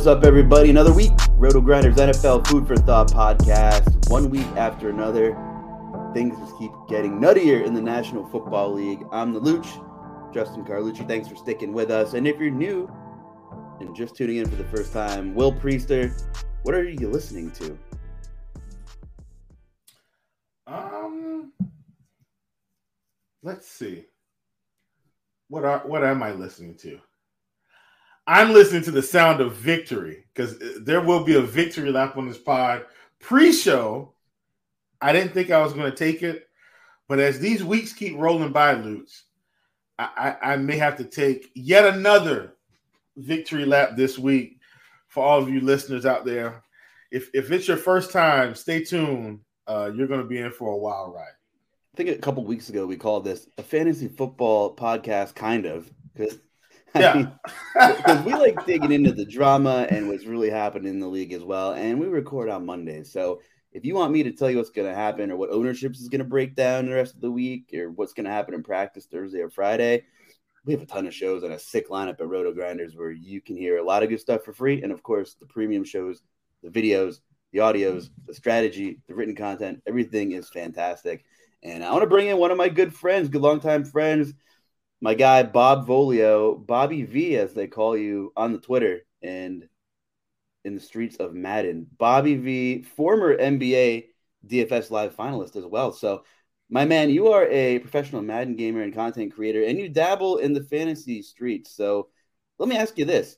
What's up, everybody? Another week, Roto Grinders NFL Food for Thought podcast. One week after another, things just keep getting nuttier in the National Football League. I'm the Luch, Justin Carlucci. Thanks for sticking with us. And if you're new and just tuning in for the first time, Will Priester, what are you listening to? Um, let's see. What are what am I listening to? I'm listening to the sound of victory because there will be a victory lap on this pod pre-show. I didn't think I was going to take it, but as these weeks keep rolling by, Lutz, I, I, I may have to take yet another victory lap this week for all of you listeners out there. If if it's your first time, stay tuned. Uh, you're going to be in for a wild ride. I think a couple weeks ago we called this a fantasy football podcast, kind of, because Yeah. because we like digging into the drama and what's really happening in the league as well. And we record on Mondays. So if you want me to tell you what's going to happen or what ownerships is going to break down the rest of the week or what's going to happen in practice Thursday or Friday, we have a ton of shows and a sick lineup at Roto Grinders where you can hear a lot of good stuff for free. And of course, the premium shows, the videos, the audios, the strategy, the written content, everything is fantastic. And I want to bring in one of my good friends, good longtime friends, my guy Bob Volio, Bobby V, as they call you on the Twitter and in the streets of Madden. Bobby V, former NBA DFS Live finalist as well. So, my man, you are a professional Madden gamer and content creator, and you dabble in the fantasy streets. So, let me ask you this: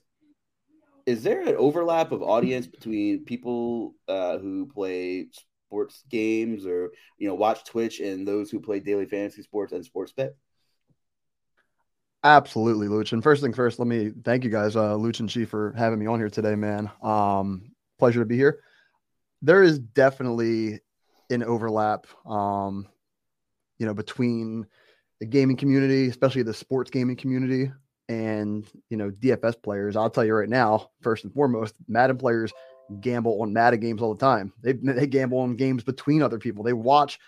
Is there an overlap of audience between people uh, who play sports games or you know watch Twitch and those who play daily fantasy sports and sports bet? Absolutely, Luch. And first thing first, let me thank you guys, uh, Luch and Chief, for having me on here today, man. Um, pleasure to be here. There is definitely an overlap, um, you know, between the gaming community, especially the sports gaming community, and you know, DFS players. I'll tell you right now, first and foremost, Madden players gamble on Madden games all the time. They they gamble on games between other people. They watch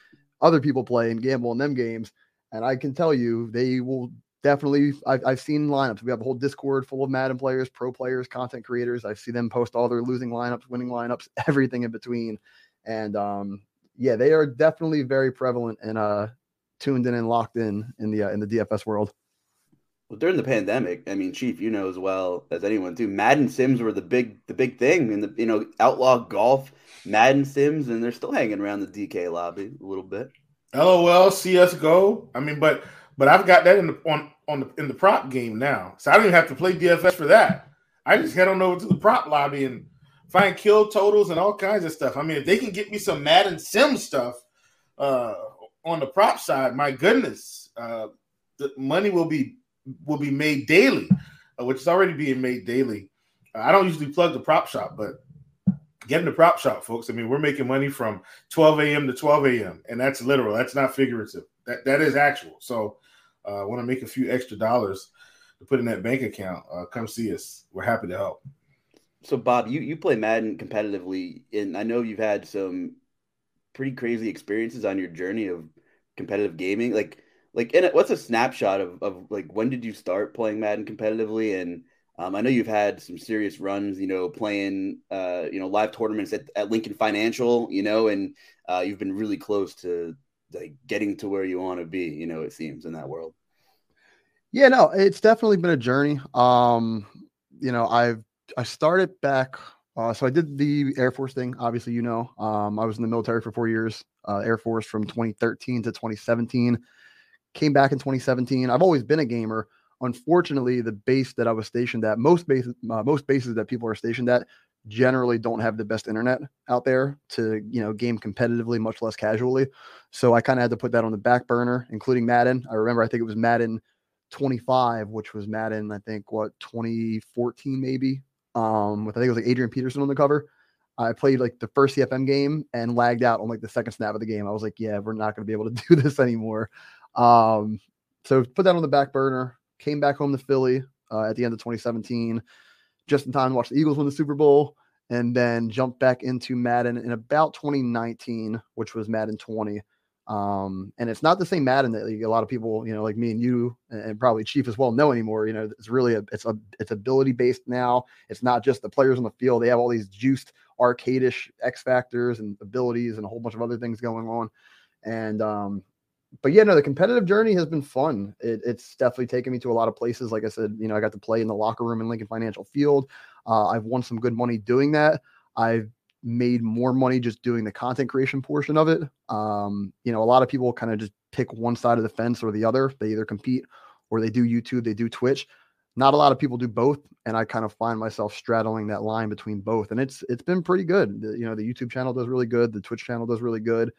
other people play and gamble on them games. And I can tell you, they will definitely I've, I've seen lineups we have a whole discord full of madden players pro players content creators i see them post all their losing lineups winning lineups everything in between and um yeah they are definitely very prevalent and uh tuned in and locked in in the uh, in the dfs world Well, during the pandemic, I mean, Chief, you know as well as anyone too. Madden Sims were the big, the big thing, and the you know outlaw golf, Madden Sims, and they're still hanging around the DK lobby a little bit. LOL, CS:GO. I mean, but but I've got that in the on on the in the prop game now, so I don't even have to play DFS for that. I just head on over to the prop lobby and find kill totals and all kinds of stuff. I mean, if they can get me some Madden Sim stuff uh, on the prop side, my goodness, uh, the money will be will be made daily, uh, which is already being made daily. I don't usually plug the prop shop, but get in the prop shop, folks. I mean, we're making money from 12 a.m. to 12 a.m. and that's literal. That's not figurative. That that is actual. So, uh, want to make a few extra dollars to put in that bank account? Uh, come see us. We're happy to help. So, Bob, you you play Madden competitively, and I know you've had some pretty crazy experiences on your journey of competitive gaming. Like, like, and what's a snapshot of of like when did you start playing Madden competitively and um, I know you've had some serious runs, you know, playing, uh, you know, live tournaments at, at Lincoln Financial, you know, and uh, you've been really close to like getting to where you want to be, you know, it seems in that world. Yeah, no, it's definitely been a journey. Um, you know, I've I started back. Uh, so I did the Air Force thing. Obviously, you know, um, I was in the military for four years, uh, Air Force from 2013 to 2017. Came back in 2017. I've always been a gamer. Unfortunately, the base that I was stationed at, most bases, uh, most bases that people are stationed at, generally don't have the best internet out there to you know game competitively, much less casually. So I kind of had to put that on the back burner, including Madden. I remember I think it was Madden 25, which was Madden, I think what 2014 maybe. Um, with I think it was like Adrian Peterson on the cover. I played like the first CFM game and lagged out on like the second snap of the game. I was like, yeah, we're not going to be able to do this anymore. Um, so put that on the back burner came back home to Philly uh, at the end of 2017, just in time to watch the Eagles win the Super Bowl, and then jumped back into Madden in about 2019, which was Madden 20. Um, and it's not the same Madden that like, a lot of people, you know, like me and you, and probably Chief as well, know anymore. You know, it's really a it's a it's ability based now. It's not just the players on the field; they have all these juiced arcadish X factors and abilities and a whole bunch of other things going on. And um, but yeah, no, the competitive journey has been fun. It, it's definitely taken me to a lot of places. Like I said, you know, I got to play in the locker room in Lincoln Financial Field. Uh, I've won some good money doing that. I've made more money just doing the content creation portion of it. Um, you know, a lot of people kind of just pick one side of the fence or the other. They either compete or they do YouTube, they do Twitch. Not a lot of people do both, and I kind of find myself straddling that line between both, and it's it's been pretty good. The, you know, the YouTube channel does really good, the Twitch channel does really good.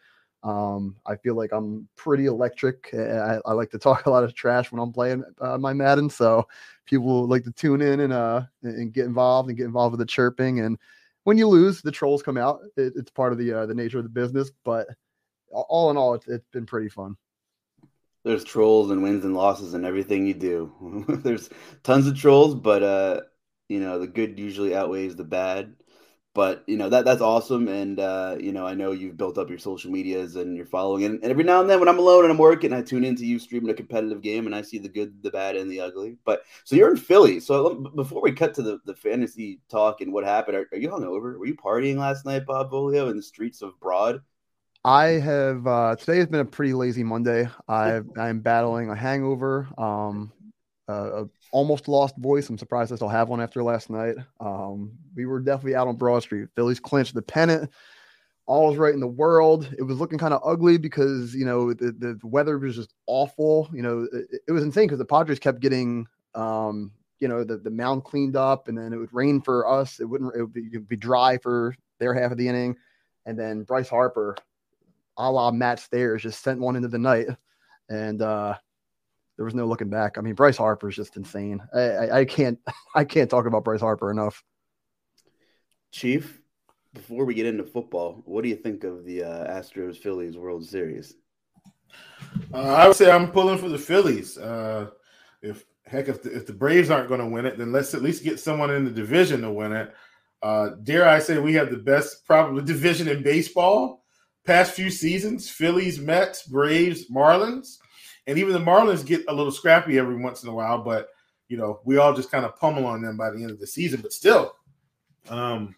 Um, I feel like I'm pretty electric. I, I, like to talk a lot of trash when I'm playing uh, my Madden, so people like to tune in and uh and get involved and get involved with the chirping. And when you lose, the trolls come out. It, it's part of the uh, the nature of the business. But all in all, it's, it's been pretty fun. There's trolls and wins and losses and everything you do. There's tons of trolls, but uh, you know the good usually outweighs the bad but you know that that's awesome and uh, you know i know you've built up your social medias and you're following and, and every now and then when i'm alone and i'm working i tune into you streaming a competitive game and i see the good the bad and the ugly but so you're in philly so before we cut to the, the fantasy talk and what happened are, are you hungover were you partying last night bob Volio, in the streets of broad I have uh, today has been a pretty lazy Monday. i I'm battling a hangover. Um, uh, almost lost voice. I'm surprised I still have one after last night. Um, we were definitely out on Broad Street. Phillies clinched the pennant. All was right in the world. It was looking kind of ugly because you know the, the, the weather was just awful. You know it, it was insane because the Padres kept getting um, you know the, the mound cleaned up and then it would rain for us. It wouldn't it would be, it would be dry for their half of the inning, and then Bryce Harper, a la Matt Stairs, just sent one into the night, and uh, there was no looking back. I mean, Bryce Harper is just insane. I, I, I can't I can't talk about Bryce Harper enough. Chief, before we get into football, what do you think of the uh, Astros Phillies World Series? Uh, I would say I'm pulling for the Phillies. Uh, if heck, if the, if the Braves aren't going to win it, then let's at least get someone in the division to win it. Uh, dare I say we have the best probably division in baseball past few seasons: Phillies, Mets, Braves, Marlins and even the Marlins get a little scrappy every once in a while, but you know, we all just kind of pummel on them by the end of the season. But still, um,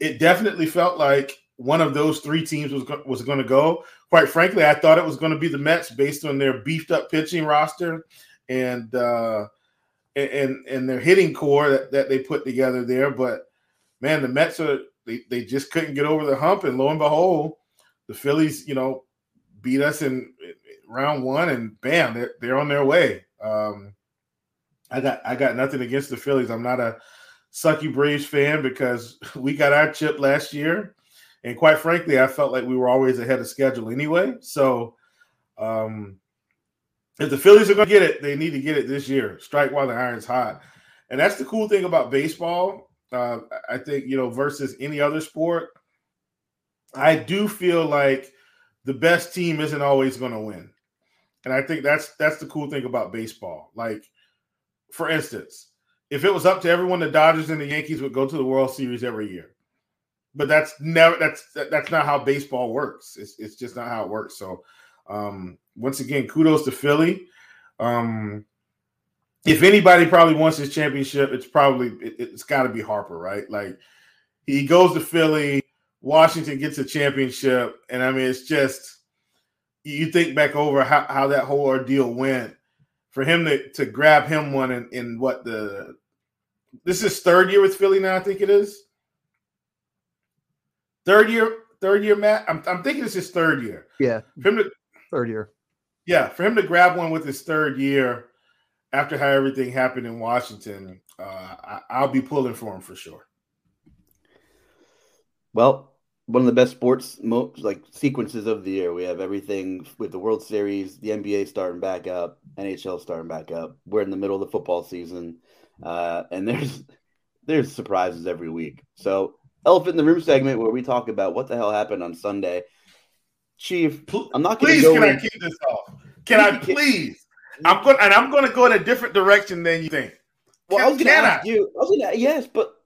it definitely felt like one of those three teams was go- was going to go. Quite frankly, I thought it was going to be the Mets based on their beefed up pitching roster and uh, and and their hitting core that, that they put together there. But man, the Mets are they, they just couldn't get over the hump, and lo and behold, the Phillies, you know, beat us in round one, and bam, they're, they're on their way. Um, I got I got nothing against the Phillies. I'm not a sucky Braves fan because we got our chip last year, and quite frankly, I felt like we were always ahead of schedule anyway. So, um, if the Phillies are going to get it, they need to get it this year. Strike while the iron's hot, and that's the cool thing about baseball. Uh, I think you know versus any other sport, I do feel like the best team isn't always going to win, and I think that's that's the cool thing about baseball. Like, for instance, if it was up to everyone, the Dodgers and the Yankees would go to the World Series every year. But that's never that's that's not how baseball works. It's it's just not how it works. So um once again, kudos to Philly. Um if anybody probably wants his championship, it's probably it, has got to be Harper, right? Like he goes to Philly, Washington gets a championship, and I mean it's just you think back over how, how that whole ordeal went for him to, to grab him one in, in what the this is third year with Philly now, I think it is. Third year, third year, Matt. I'm, I'm thinking it's his third year. Yeah. For him to, third year. Yeah, for him to grab one with his third year after how everything happened in Washington, uh, I, will be pulling for him for sure. Well, one of the best sports mo- like sequences of the year. We have everything with the World Series, the NBA starting back up, NHL starting back up. We're in the middle of the football season, uh, and there's there's surprises every week. So, elephant in the room segment where we talk about what the hell happened on Sunday. Chief, I'm not going to go. Please, can in- I keep this off? Can I please? I'm going, and I'm going to go in a different direction than you think. Well, can, I was going to ask I? you. I was going to yes, but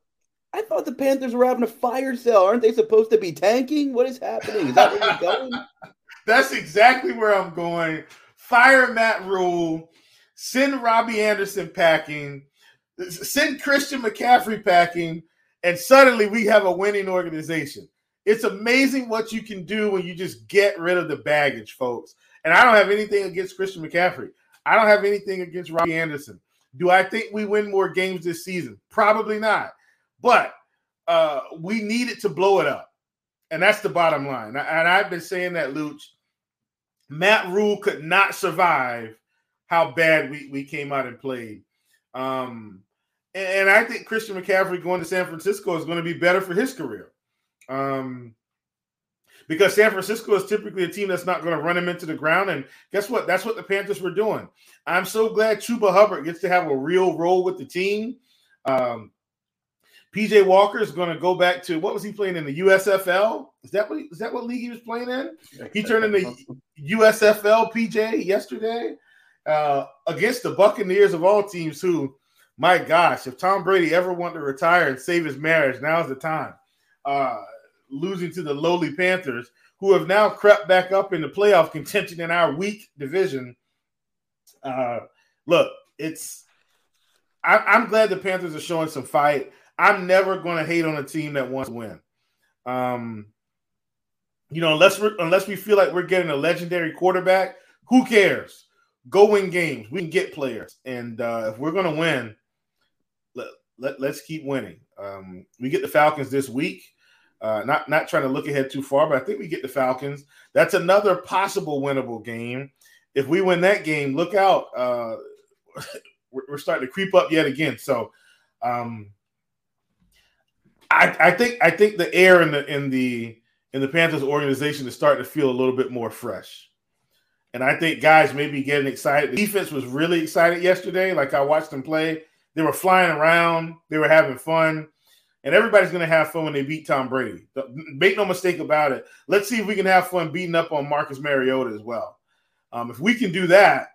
I thought the Panthers were having a fire sale. Aren't they supposed to be tanking? What is happening? Is that where you're going? That's exactly where I'm going. Fire Matt Rhule. Send Robby Anderson packing. Send Christian McCaffrey packing. And suddenly we have a winning organization. It's amazing what you can do when you just get rid of the baggage, folks. And I don't have anything against Christian McCaffrey. I don't have anything against Robby Anderson. Do I think we win more games this season? Probably not. But uh, we needed to blow it up. And that's the bottom line. And I've been saying that, Luch. Matt Rhule could not survive how bad we, we came out and played. Um, and, I think Christian McCaffrey going to San Francisco is going to be better for his career. Um, because San Francisco is typically a team that's not going to run him into the ground. And guess what? That's what the Panthers were doing. I'm so glad Chuba Hubbard gets to have a real role with the team. Um, PJ Walker is going to go back to what was he playing in the USFL? Is that what is that what league he was playing in? He turned into USFL PJ yesterday uh, against the Buccaneers of all teams. Who, my gosh, if Tom Brady ever wanted to retire and save his marriage, now's the time. Uh, losing to the lowly Panthers, who have now crept back up in the playoff contention in our weak division. Uh, look, it's I, I'm glad the Panthers are showing some fight. I'm never going to hate on a team that wants to win. Um, you know, unless we unless we feel like we're getting a legendary quarterback, who cares? Go win games. We can get players, and uh, if we're going to win, let, let let's keep winning. Um, we get the Falcons this week. Uh, not not trying to look ahead too far, but I think we get the Falcons. That's another possible winnable game. If we win that game, look out. Uh, we're, we're starting to creep up yet again. So, um, I, I think I think the air in the in the in the Panthers organization is starting to feel a little bit more fresh. And I think guys may be getting excited. The defense was really excited yesterday. Like I watched them play. They were flying around, they were having fun. And everybody's going to have fun when they beat Tom Brady. Make no mistake about it. Let's see if we can have fun beating up on Marcus Mariota as well. Um, if we can do that,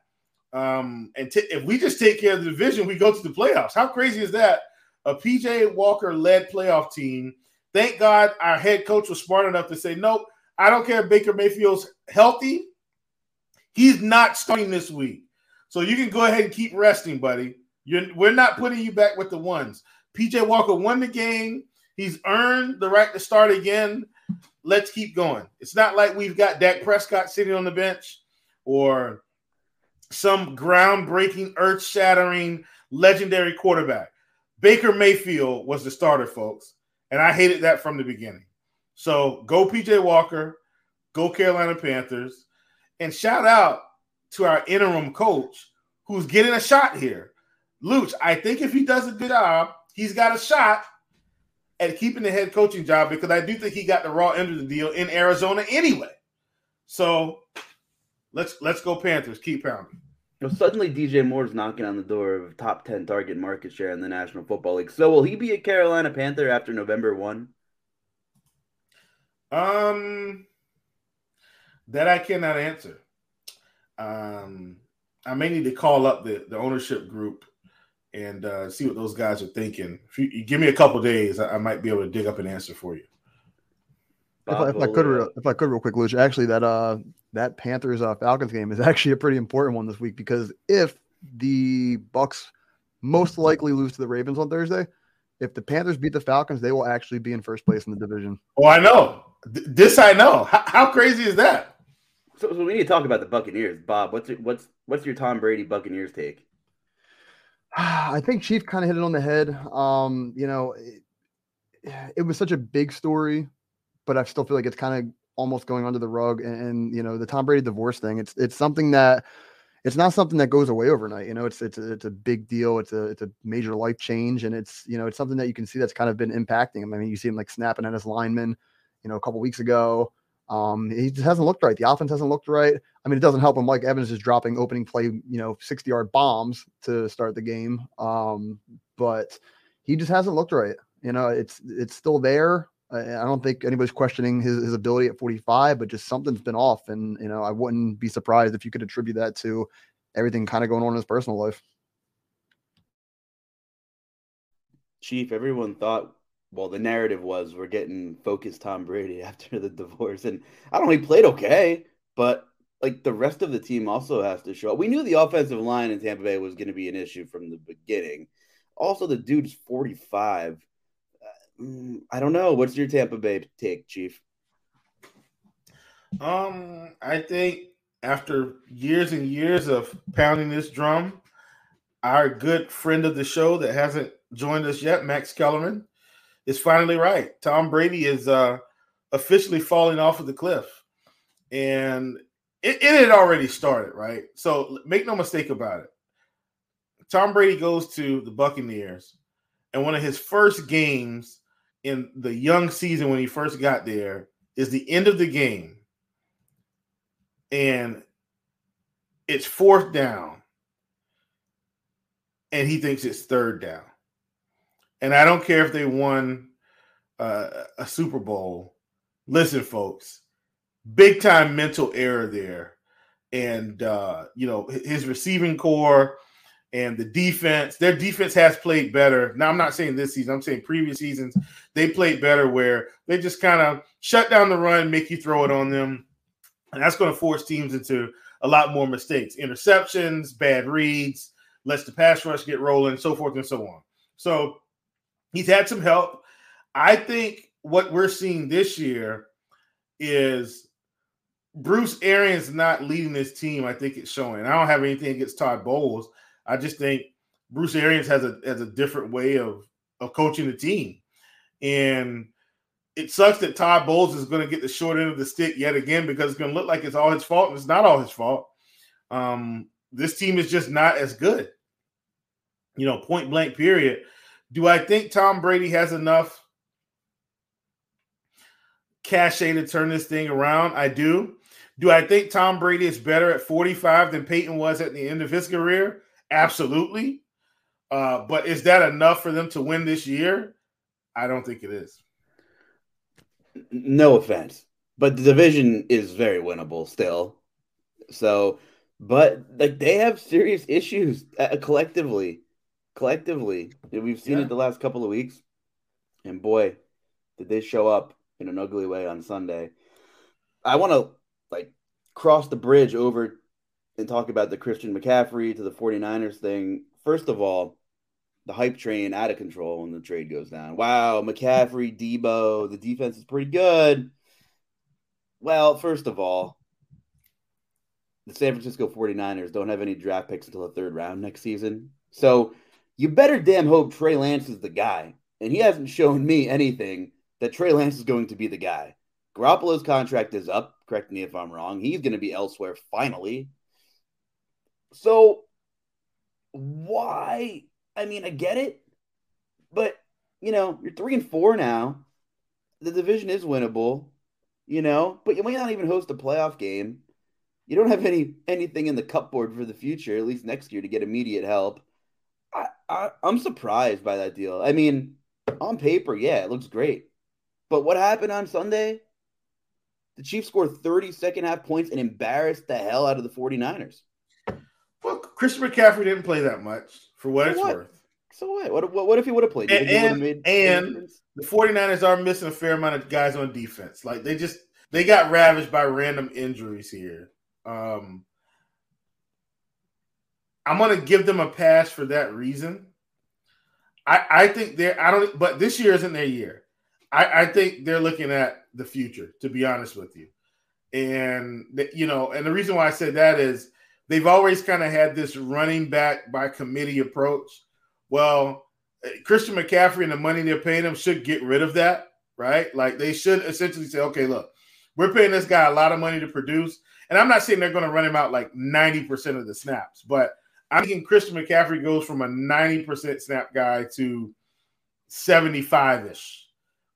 um, and t- if we just take care of the division, we go to the playoffs. How crazy is that? A PJ Walker led playoff team. Thank God our head coach was smart enough to say, nope, I don't care if Baker Mayfield's healthy. He's not starting this week. So you can go ahead and keep resting, buddy. You're, we're not putting you back with the ones. PJ Walker won the game. He's earned the right to start again. Let's keep going. It's not like we've got Dak Prescott sitting on the bench or some groundbreaking, earth shattering, legendary quarterback. Baker Mayfield was the starter, folks. And I hated that from the beginning. So go PJ Walker, go Carolina Panthers, and shout out to our interim coach who's getting a shot here. Luch, I think if he does a good job, he's got a shot at keeping the head coaching job because I do think he got the raw end of the deal in Arizona anyway. So let's let's go Panthers. Keep pounding. Well, suddenly DJ Moore's knocking on the door of top ten target market share in the National Football League. So will he be a Carolina Panther after November one? Um, that I cannot answer. Um, I may need to call up the the ownership group and uh, see what those guys are thinking. If you, you give me a couple days, I, I, might be able to dig up an answer for you. If I, if I, could, real, if I could, real quick, Luch, actually, that uh, that Panthers uh, Falcons game is actually a pretty important one this week because if the Bucs most likely lose to the Ravens on Thursday, if the Panthers beat the Falcons, they will actually be in first place in the division. Oh, I know. This I know. How, how crazy is that? So, so, we need to talk about the Buccaneers, Bob. What's your, what's what's your Tom Brady Buccaneers take? I think Chief kind of hit it on the head. Um, you know, it, it, was such a big story, but I still feel like it's kind of almost going under the rug. And, and, you know, the Tom Brady divorce thing, it's it's something that it's not something that goes away overnight. You know, it's it's a, it's a big deal. It's a it's a major life change, and it's you know it's something that you can see that's kind of been impacting him. I mean, you see him like snapping at his lineman, you know, a couple weeks ago. Um, he just hasn't looked right. The offense hasn't looked right. I mean, it doesn't help him. Mike Evans is dropping opening play, you know, 60 yard bombs to start the game. Um, but he just hasn't looked right. You know, it's it's still there. I, don't think anybody's questioning his, his ability at 45, but just something's been off. And, you know, I wouldn't be surprised if you could attribute that to everything kind of going on in his personal life. Chief, everyone thought well, the narrative was we're getting focused Tom Brady after the divorce, and I don't know, he played okay, but like the rest of the team also has to show up. We knew the offensive line in Tampa Bay was going to be an issue from the beginning. Also, the dude's 45. Mm, I don't know. What's your Tampa Bay take, Chief? Um, I think after years and years of pounding this drum, our good friend of the show that hasn't joined us yet, Max Kellerman, is finally right. Tom Brady is uh, officially falling off of the cliff, and it, it had already started, right? So make no mistake about it. Tom Brady goes to the Buccaneers, and one of his first games in the young season when he first got there is the end of the game, and it's fourth down, and he thinks it's third down. And I don't care if they won uh, a Super Bowl. Listen, folks, big time mental error there. And, uh, you know, his receiving core and the defense, their defense has played better. Now, I'm not saying this season, I'm saying previous seasons, they played better where they just kind of shut down the run, make you throw it on them. And that's going to force teams into a lot more mistakes interceptions, bad reads, lets the pass rush get rolling, so forth and so on. So he's had some help. I think what we're seeing this year is Bruce Arians not leading this team. I think it's showing. I don't have anything against Todd Bowles. I just think Bruce Arians has a has a different way of of coaching the team, and it sucks that Todd Bowles is going to get the short end of the stick yet again because it's going to look like it's all his fault, and it's not all his fault. Um, this team is just not as good. You know, point blank. Period. Do I think Tom Brady has enough cachet to turn this thing around? I do. Do I think Tom Brady is better at 45 than Peyton was at the end of his career? Absolutely. Uh, but is that enough for them to win this year? I don't think it is. No offense, but the division is very winnable still. So, but like they have serious issues uh, collectively collectively. We've seen yeah. it the last couple of weeks, and boy, did they show up in an ugly way on Sunday. I want to like cross the bridge over and talk about the Christian McCaffrey to the 49ers thing. First of all, the hype train out of control when the trade goes down. Wow, McCaffrey, Deebo, the defense is pretty good. Well, first of all, the San Francisco 49ers don't have any draft picks until the third round next season. So you better damn hope Trey Lance is the guy. And he hasn't shown me anything that Trey Lance is going to be the guy. Garoppolo's contract is up. Correct me if I'm wrong. He's going to be elsewhere finally. So, why? I mean, I get it. but you know, you're three and four now. The division is winnable, you know, but you might not even host a playoff game. You don't have any anything in the cupboard for the future, at least next year, to get immediate help. I, I I'm surprised by that deal. I mean, on paper, yeah, it looks great. But what happened on Sunday? The Chiefs scored 30 second half points and embarrassed the hell out of the 49ers. Well, Christian McCaffrey didn't play that much for what for it's what? worth. So what? What, what, what if he would have played? And, and, and the 49ers are missing a fair amount of guys on defense. Like they just they got ravaged by random injuries here. Um, I'm gonna give them a pass for that reason. I, I think they're I don't but this year isn't their year. I, I think they're looking at the future, to be honest with you. And you know, and the reason why I said that is they've always kind of had this running back by committee approach. Well, Christian McCaffrey and the money they're paying him should get rid of that, right? Like they should essentially say, okay, look, we're paying this guy a lot of money to produce. And I'm not saying they're going to run him out like 90% of the snaps, but I'm thinking Christian McCaffrey goes from a 90% snap guy to 75 ish,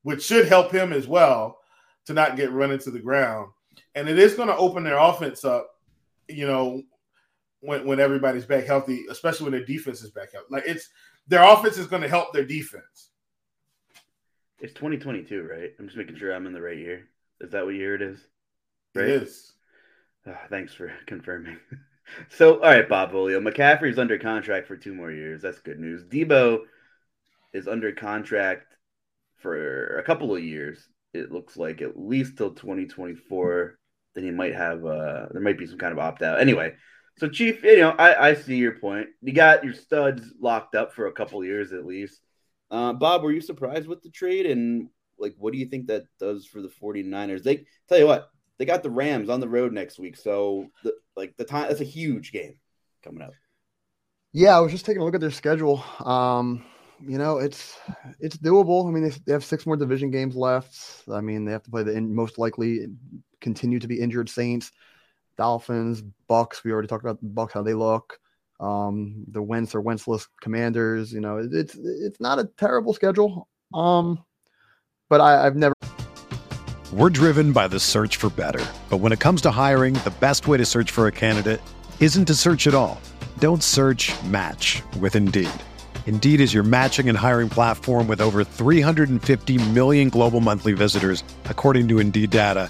which should help him as well to not get run into the ground. And it is going to open their offense up, you know, when, when everybody's back healthy, especially when their defense is back healthy. Like it's their offense is going to help their defense. It's 2022, right? I'm just making sure I'm in the right year. Is that what year it is? Right? It is. Oh, thanks for confirming. so, all right, Bob Volio. McCaffrey's under contract for two more years. That's good news. Deebo is under contract for a couple of years. It looks like at least till 2024. Then he might have uh there might be some kind of opt out. Anyway, so Chief, you know, I, I see your point. You got your studs locked up for a couple years at least. Uh, Bob, were you surprised with the trade? And like what do you think that does for the 49ers? They tell you what, they got the Rams on the road next week. So the, like the time that's a huge game coming up. Yeah, I was just taking a look at their schedule. Um, you know, it's it's doable. I mean, they, they have six more division games left. I mean, they have to play the in, most likely continue to be injured Saints, Dolphins, Bucs. We already talked about the Bucs how they look. Um, the Wentz or Wentzless Commanders. You know, it, it's it's not a terrible schedule. Um, but I, I've never. We're driven by the search for better, but when it comes to hiring, the best way to search for a candidate isn't to search at all. Don't search. Match with Indeed. Indeed is your matching and hiring platform with over 350 million global monthly visitors, according to Indeed data,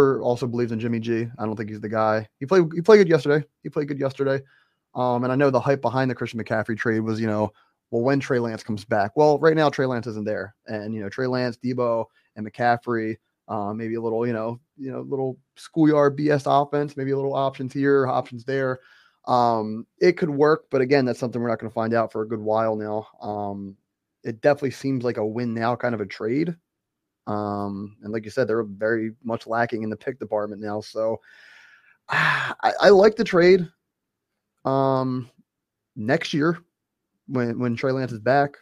Also believes in Jimmy G. I don't think he's the guy. He played. He played good yesterday. He played good yesterday. Um, and I know the hype behind the Christian McCaffrey trade was, you know, well, when Trey Lance comes back. Well, right now Trey Lance isn't there, and you know Trey Lance, Deebo, and McCaffrey. Uh, maybe a little, you know, you know, little schoolyard BS offense. Maybe a little options here, options there. Um, it could work, but again, that's something we're not going to find out for a good while now. Um, it definitely seems like a win now kind of a trade. Um, and like you said, they're very much lacking in the pick department now. So I, I like the trade. Um, next year, when when Trey Lance is back,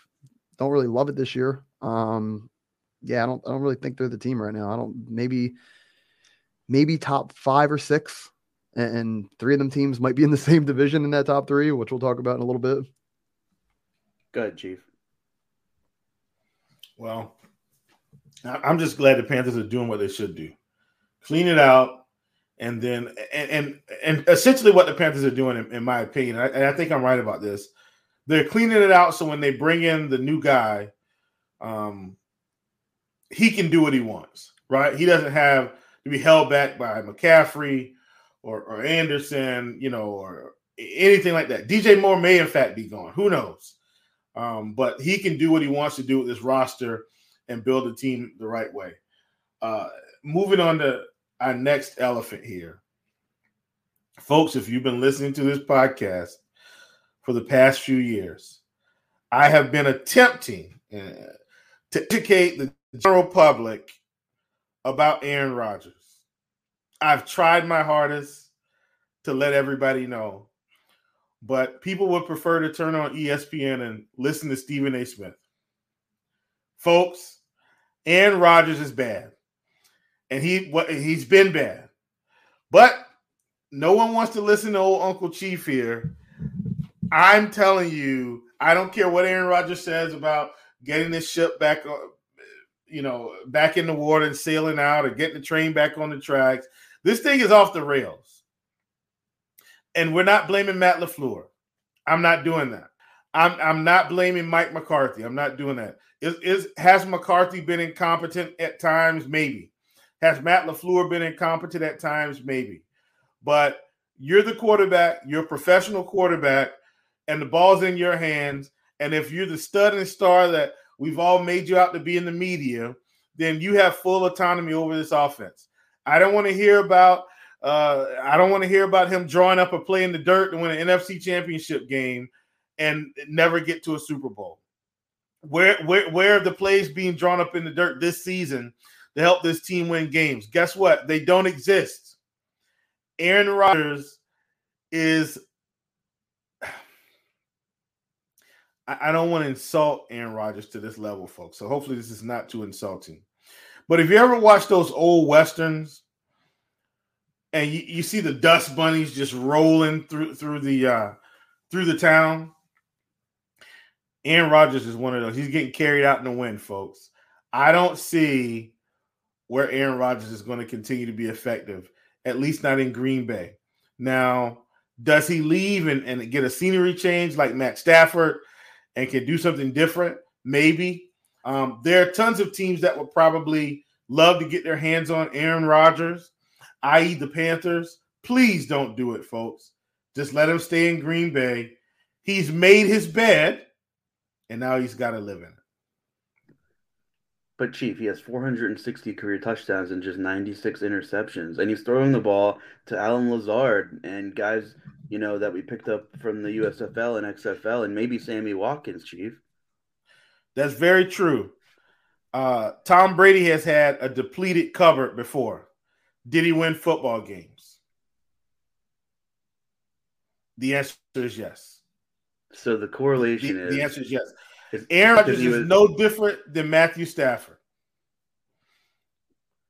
don't really love it this year. Um, yeah, I don't I don't really think they're the team right now. I don't maybe maybe top five or six, and three of them teams might be in the same division in that top three, which we'll talk about in a little bit. Good, Chief. Well, I'm just glad the Panthers are doing what they should do. Clean it out, and then and and, and essentially what the Panthers are doing, in, in my opinion, and I, and I, think I'm right about this. They're cleaning it out so when they bring in the new guy, um, he can do what he wants, right? He doesn't have to be held back by McCaffrey or or Anderson, you know, or anything like that. DJ Moore may in fact be gone. Who knows? Um, but he can do what he wants to do with this roster and build a team the right way. Uh, moving on to our next elephant here. Folks, if you've been listening to this podcast for the past few years, I have been attempting uh, to educate the general public about Aaron Rodgers. I've tried my hardest to let everybody know, but people would prefer to turn on ESPN and listen to Stephen A. Smith. Folks, Aaron Rodgers is bad, and he what he's been bad, but no one wants to listen to old Uncle Chief here. I'm telling you, I don't care what Aaron Rodgers says about getting this ship back, uh, you know, back in the water and sailing out, or getting the train back on the tracks. This thing is off the rails, and we're not blaming Matt LaFleur. I'm not doing that. I'm I'm not blaming Mike McCarthy. I'm not doing that. Is, is has McCarthy been incompetent at times? Maybe. Has Matt LaFleur been incompetent at times? Maybe. But you're the quarterback, you're a professional quarterback, and the ball's in your hands. And if you're the stud and star that we've all made you out to be in the media, then you have full autonomy over this offense. I don't want to hear about uh, I don't want to hear about him drawing up a play in the dirt to win an NFC championship game and never get to a Super Bowl. Where where where are the plays being drawn up in the dirt this season to help this team win games? Guess what? They don't exist. Aaron Rodgers is I don't want to insult Aaron Rodgers to this level, folks. So hopefully this is not too insulting. But if you ever watch those old westerns and you, you see the dust bunnies just rolling through through the uh through the town, Aaron Rodgers is one of those. He's getting carried out in the wind, folks. I don't see where Aaron Rodgers is going to continue to be effective, at least not in Green Bay. Now, does he leave and, and get a scenery change like Matt Stafford and can do something different? Maybe. Um, there are tons of teams that would probably love to get their hands on Aaron Rodgers, i.e., the Panthers. Please don't do it, folks. Just let him stay in Green Bay. He's made his bed and now he's got to live in it. But Chief, he has 460 career touchdowns and just 96 interceptions, and he's throwing the ball to Allen Lazard and guys, you know, that we picked up from the USFL and XFL, and maybe Sammy Watkins, Chief. That's very true. Uh, Tom Brady has had a depleted cupboard before. Did he win football games? The answer is yes. So the correlation the, is the answer is yes. Aaron Rodgers was, is no different than Matthew Stafford.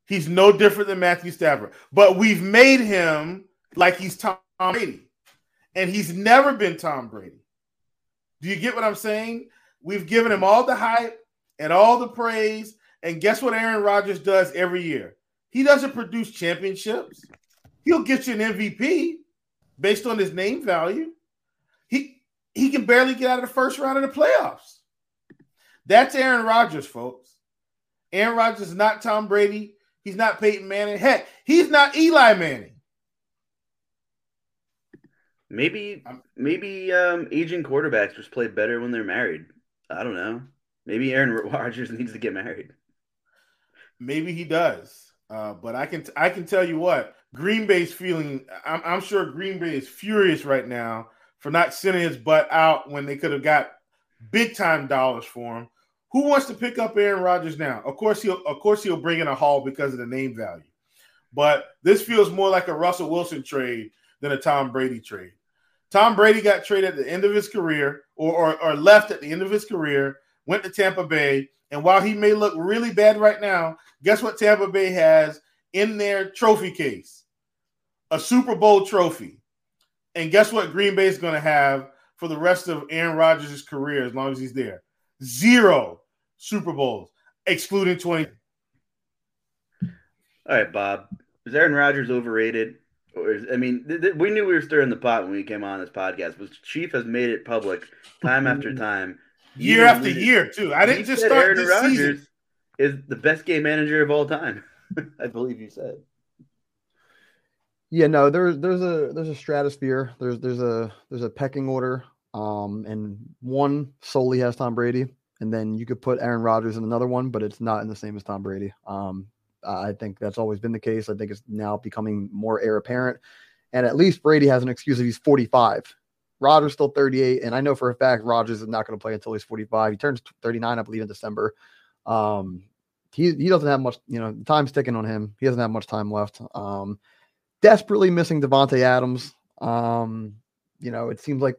He's no different than Matthew Stafford, but we've made him like he's Tom Brady, and he's never been Tom Brady. Do you get what I'm saying? We've given him all the hype and all the praise, and guess what Aaron Rodgers does every year? He doesn't produce championships. He'll get you an MVP based on his name value. He he can barely get out of the first round of the playoffs. That's Aaron Rodgers, folks. Aaron Rodgers is not Tom Brady. He's not Peyton Manning. Heck, he's not Eli Manning. Maybe, maybe um, aging quarterbacks just play better when they're married. I don't know. Maybe Aaron Rodgers needs to get married. Maybe he does. Uh, but I can I can tell you what Green Bay's feeling. I'm, I'm sure Green Bay is furious right now for not sending his butt out when they could have got big time dollars for him. Who wants to pick up Aaron Rodgers now? Of course he'll of course he'll bring in a haul because of the name value. But this feels more like a Russell Wilson trade than a Tom Brady trade. Tom Brady got traded at the end of his career or, or, or left at the end of his career, went to Tampa Bay. And while he may look really bad right now, guess what Tampa Bay has in their trophy case? A Super Bowl trophy. And guess what Green Bay is going to have for the rest of Aaron Rodgers' career as long as he's there? Zero Super Bowls, excluding 20. All right, Bob. Is Aaron Rodgers overrated? Or is, I mean, th- th- we knew we were stirring the pot when we came on this podcast. But Chief has made it public time after mm-hmm. time, year after year, too. I didn't just start Aaron Rodgers season. is the best game manager of all time. I believe you said. Yeah, no, there's there's a there's a stratosphere. There's there's a there's a pecking order. Um, and one solely has Tom Brady, and then you could put Aaron Rodgers in another one, but it's not in the same as Tom Brady. Um, I think that's always been the case. I think it's now becoming more heir apparent. And at least Brady has an excuse if he's 45. Rodgers still 38, and I know for a fact Rodgers is not going to play until he's 45. He turns 39, I believe, in December. Um, he he doesn't have much, you know, time's ticking on him. He doesn't have much time left. Um, desperately missing Davante Adams. Um, you know, it seems like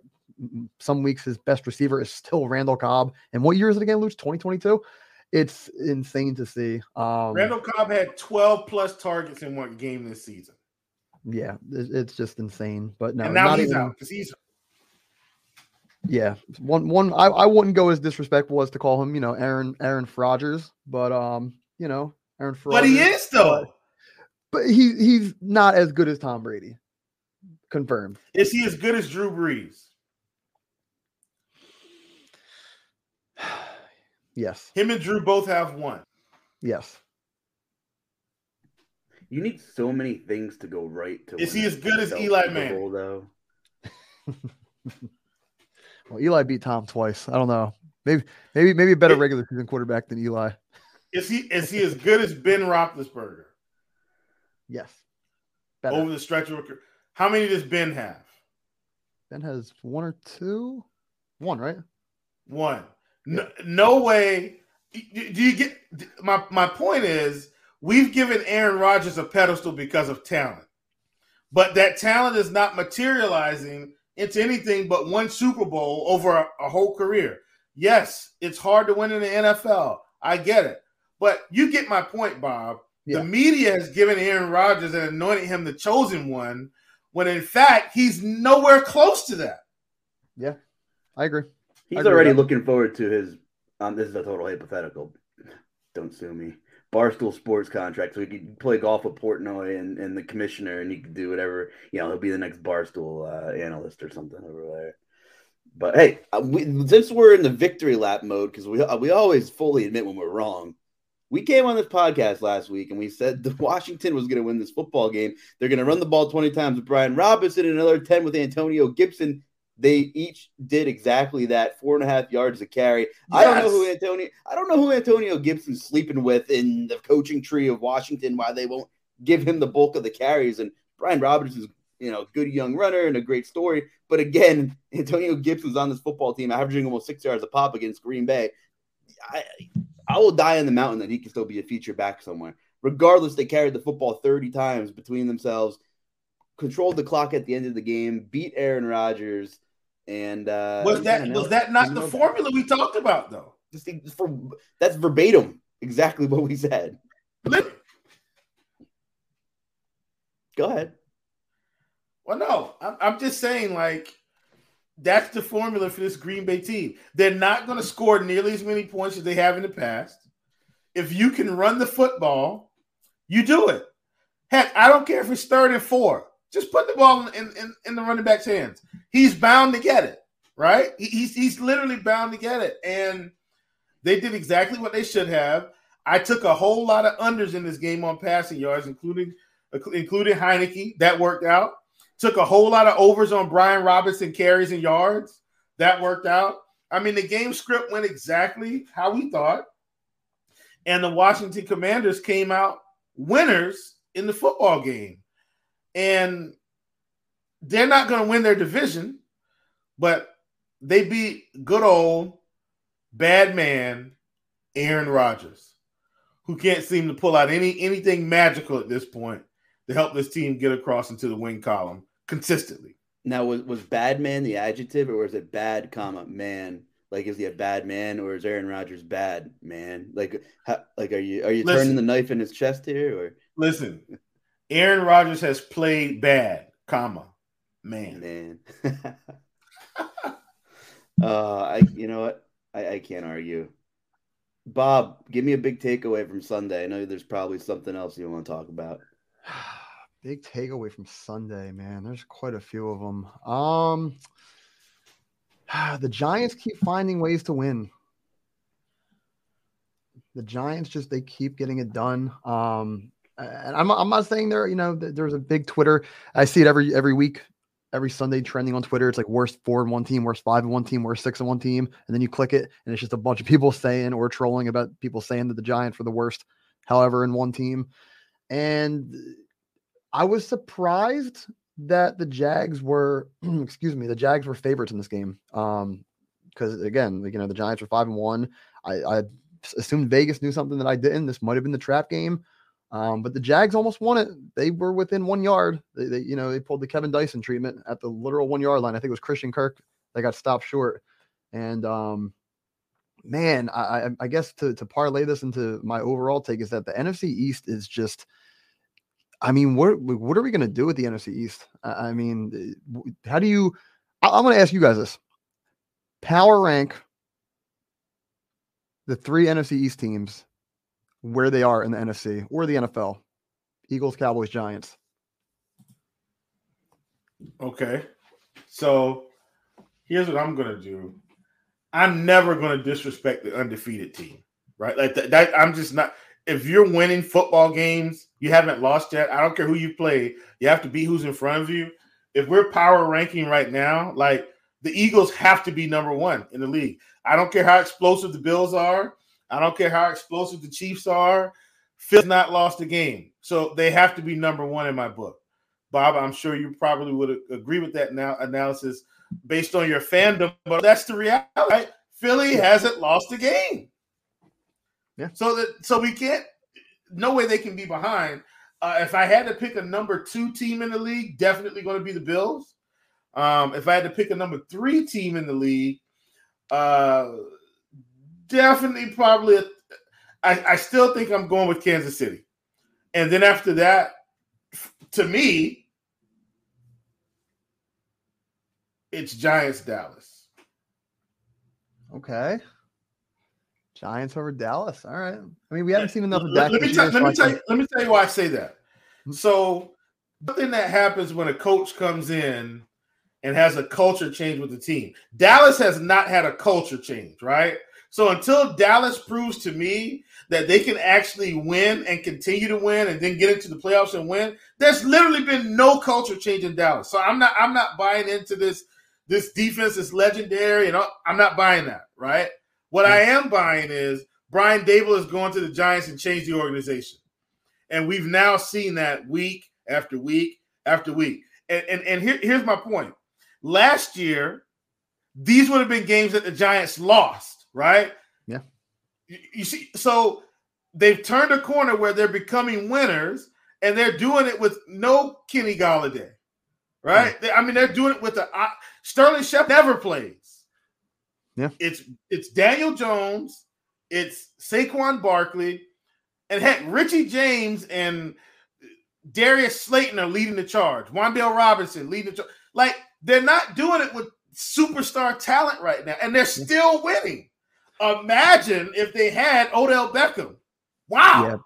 some weeks his best receiver is still Randall Cobb. And what year is it again, Luch? 2022? It's insane to see. Um, Randall Cobb had 12 plus targets in one game this season. Yeah, it's just insane. But no, and now he's even, out because he's yeah, one one I, I wouldn't go as disrespectful as to call him, you know, Aaron Aaron Rodgers, but um, you know, Aaron Rodgers. But he is though. But, but he he's not as good as Tom Brady. Confirmed. Is he as good as Drew Brees? yes. Him and Drew both have one. Yes. You need so many things to go right to. Is he as good as Eli Manning? Bowl, though. well, Eli beat Tom twice. I don't know. Maybe, maybe, maybe a better it, regular season quarterback than Eli. Is he? Is he as good as Ben Roethlisberger? Yes. Better. Over the stretch of how many does Ben have? Ben has one or two. One, right? One. No, no way. Do you get my my point? Is we've given Aaron Rodgers a pedestal because of talent, but that talent is not materializing into anything but one Super Bowl over a, a whole career. Yes, it's hard to win in the NFL. I get it, but you get my point, Bob. Yeah. The media has given Aaron Rodgers and anointed him the chosen one, when in fact he's nowhere close to that. Yeah, I agree. He's already looking forward to his. Um, this is a total hypothetical. Don't sue me. Barstool Sports contract, so he could play golf with Portnoy and, and the commissioner, and he could do whatever. You know, he'll be the next Barstool uh, analyst or something over there. But hey, uh, we, since we're in the victory lap mode, because we uh, we always fully admit when we're wrong. We came on this podcast last week and we said the Washington was going to win this football game. They're going to run the ball 20 times with Brian Robinson and another 10 with Antonio Gibson. They each did exactly that, four and a half yards to carry. Yes. I don't know who Antonio. I don't know who Antonio Gibson's sleeping with in the coaching tree of Washington. Why they won't give him the bulk of the carries? And Brian Robinson's, you know, good young runner and a great story. But again, Antonio Gibson's on this football team, averaging almost six yards a pop against Green Bay. I, I will die on the mountain that he can still be a feature back somewhere. Regardless, they carried the football 30 times between themselves, controlled the clock at the end of the game, beat Aaron Rodgers and uh, was that was that not the formula we talked about though? Just for that's verbatim exactly what we said. Go ahead. Well, no, I'm, I'm just saying like that's the formula for this Green Bay team. They're not going to score nearly as many points as they have in the past. If you can run the football, you do it. Heck, I don't care if it's third and four. Just put the ball in, in, in the running back's hands. He's bound to get it, right? He's, he's literally bound to get it. And they did exactly what they should have. I took a whole lot of unders in this game on passing yards, including including Heinicke. That worked out. Took a whole lot of overs on Brian Robinson carries and yards. That worked out. I mean, the game script went exactly how we thought. And the Washington Commanders came out winners in the football game. And they're not going to win their division, but they beat good old bad man Aaron Rodgers, who can't seem to pull out any anything magical at this point to help this team get across into the win column consistently. Now, was was bad man the adjective, or was it bad comma man? Like, is he a bad man, or is Aaron Rodgers bad man? Like, how, like are you are you listen, turning the knife in his chest here, or listen? Aaron Rodgers has played bad, comma man. Man. uh, I you know what? I, I can't argue. Bob, give me a big takeaway from Sunday. I know there's probably something else you want to talk about. big takeaway from Sunday, man. There's quite a few of them. Um, the Giants keep finding ways to win. The Giants just they keep getting it done. Um, and I'm I'm not saying there, you know, there's a big Twitter. I see it every every week, every Sunday trending on Twitter. It's like worst four in one team, worst five in one team, worst six in one team, and then you click it, and it's just a bunch of people saying or trolling about people saying that the Giants were the worst, however, in one team. And I was surprised that the Jags were, excuse me, the Jags were favorites in this game. Um, because again, you know, the Giants were five and one. I, I assumed Vegas knew something that I didn't. This might have been the trap game. Um, but the Jags almost won it. They were within one yard. They, they, you know, they pulled the Kevin Dyson treatment at the literal one yard line. I think it was Christian Kirk. They got stopped short. And um, man, I, I guess to to parlay this into my overall take is that the NFC East is just. I mean, what what are we going to do with the NFC East? I mean, how do you? I'm going to ask you guys this: power rank the three NFC East teams where they are in the NFC or the NFL. Eagles, Cowboys, Giants. Okay. So here's what I'm gonna do. I'm never gonna disrespect the undefeated team, right? Like that, that I'm just not if you're winning football games, you haven't lost yet. I don't care who you play, you have to be who's in front of you. If we're power ranking right now, like the Eagles have to be number one in the league. I don't care how explosive the Bills are. I don't care how explosive the Chiefs are. Phil's not lost a game. So they have to be number one in my book. Bob, I'm sure you probably would agree with that now analysis based on your fandom, but that's the reality. Right? Philly hasn't lost a game. Yeah. So that so we can't no way they can be behind. Uh, if I had to pick a number two team in the league, definitely going to be the Bills. Um, if I had to pick a number three team in the league, uh, definitely probably. A, I, I still think I'm going with Kansas City, and then after that, to me, it's Giants Dallas. Okay. Giants over Dallas. All right. I mean, we haven't seen enough of Dak. Let, me, tell, let, me tell you, let me tell you why I say that. Hmm. So, something that happens when a coach comes in and has a culture change with the team. Dallas has not had a culture change, right? So until Dallas proves to me that they can actually win and continue to win and then get into the playoffs and win, there's literally been no culture change in Dallas. So I'm not I'm not buying into this this defense is legendary and I'm not buying that, right? What I am buying is Brian Daboll is going to the Giants and change the organization. And we've now seen that week after week after week. And and, and here, here's my point. Last year, these would have been games that the Giants lost, right? Yeah. You, you see, so they've turned a corner where they're becoming winners, and they're doing it with no Kenny Golladay, right? They, I mean, they're doing it with the uh, Sterling Shep never plays. Yeah. It's it's Daniel Jones, it's Saquon Barkley, and heck, Richie James and Darius Slayton are leading the charge. Wan'Dale Robinson leading the charge. Like they're not doing it with superstar talent right now, and they're still winning. Imagine if they had Odell Beckham. Wow. Yeah.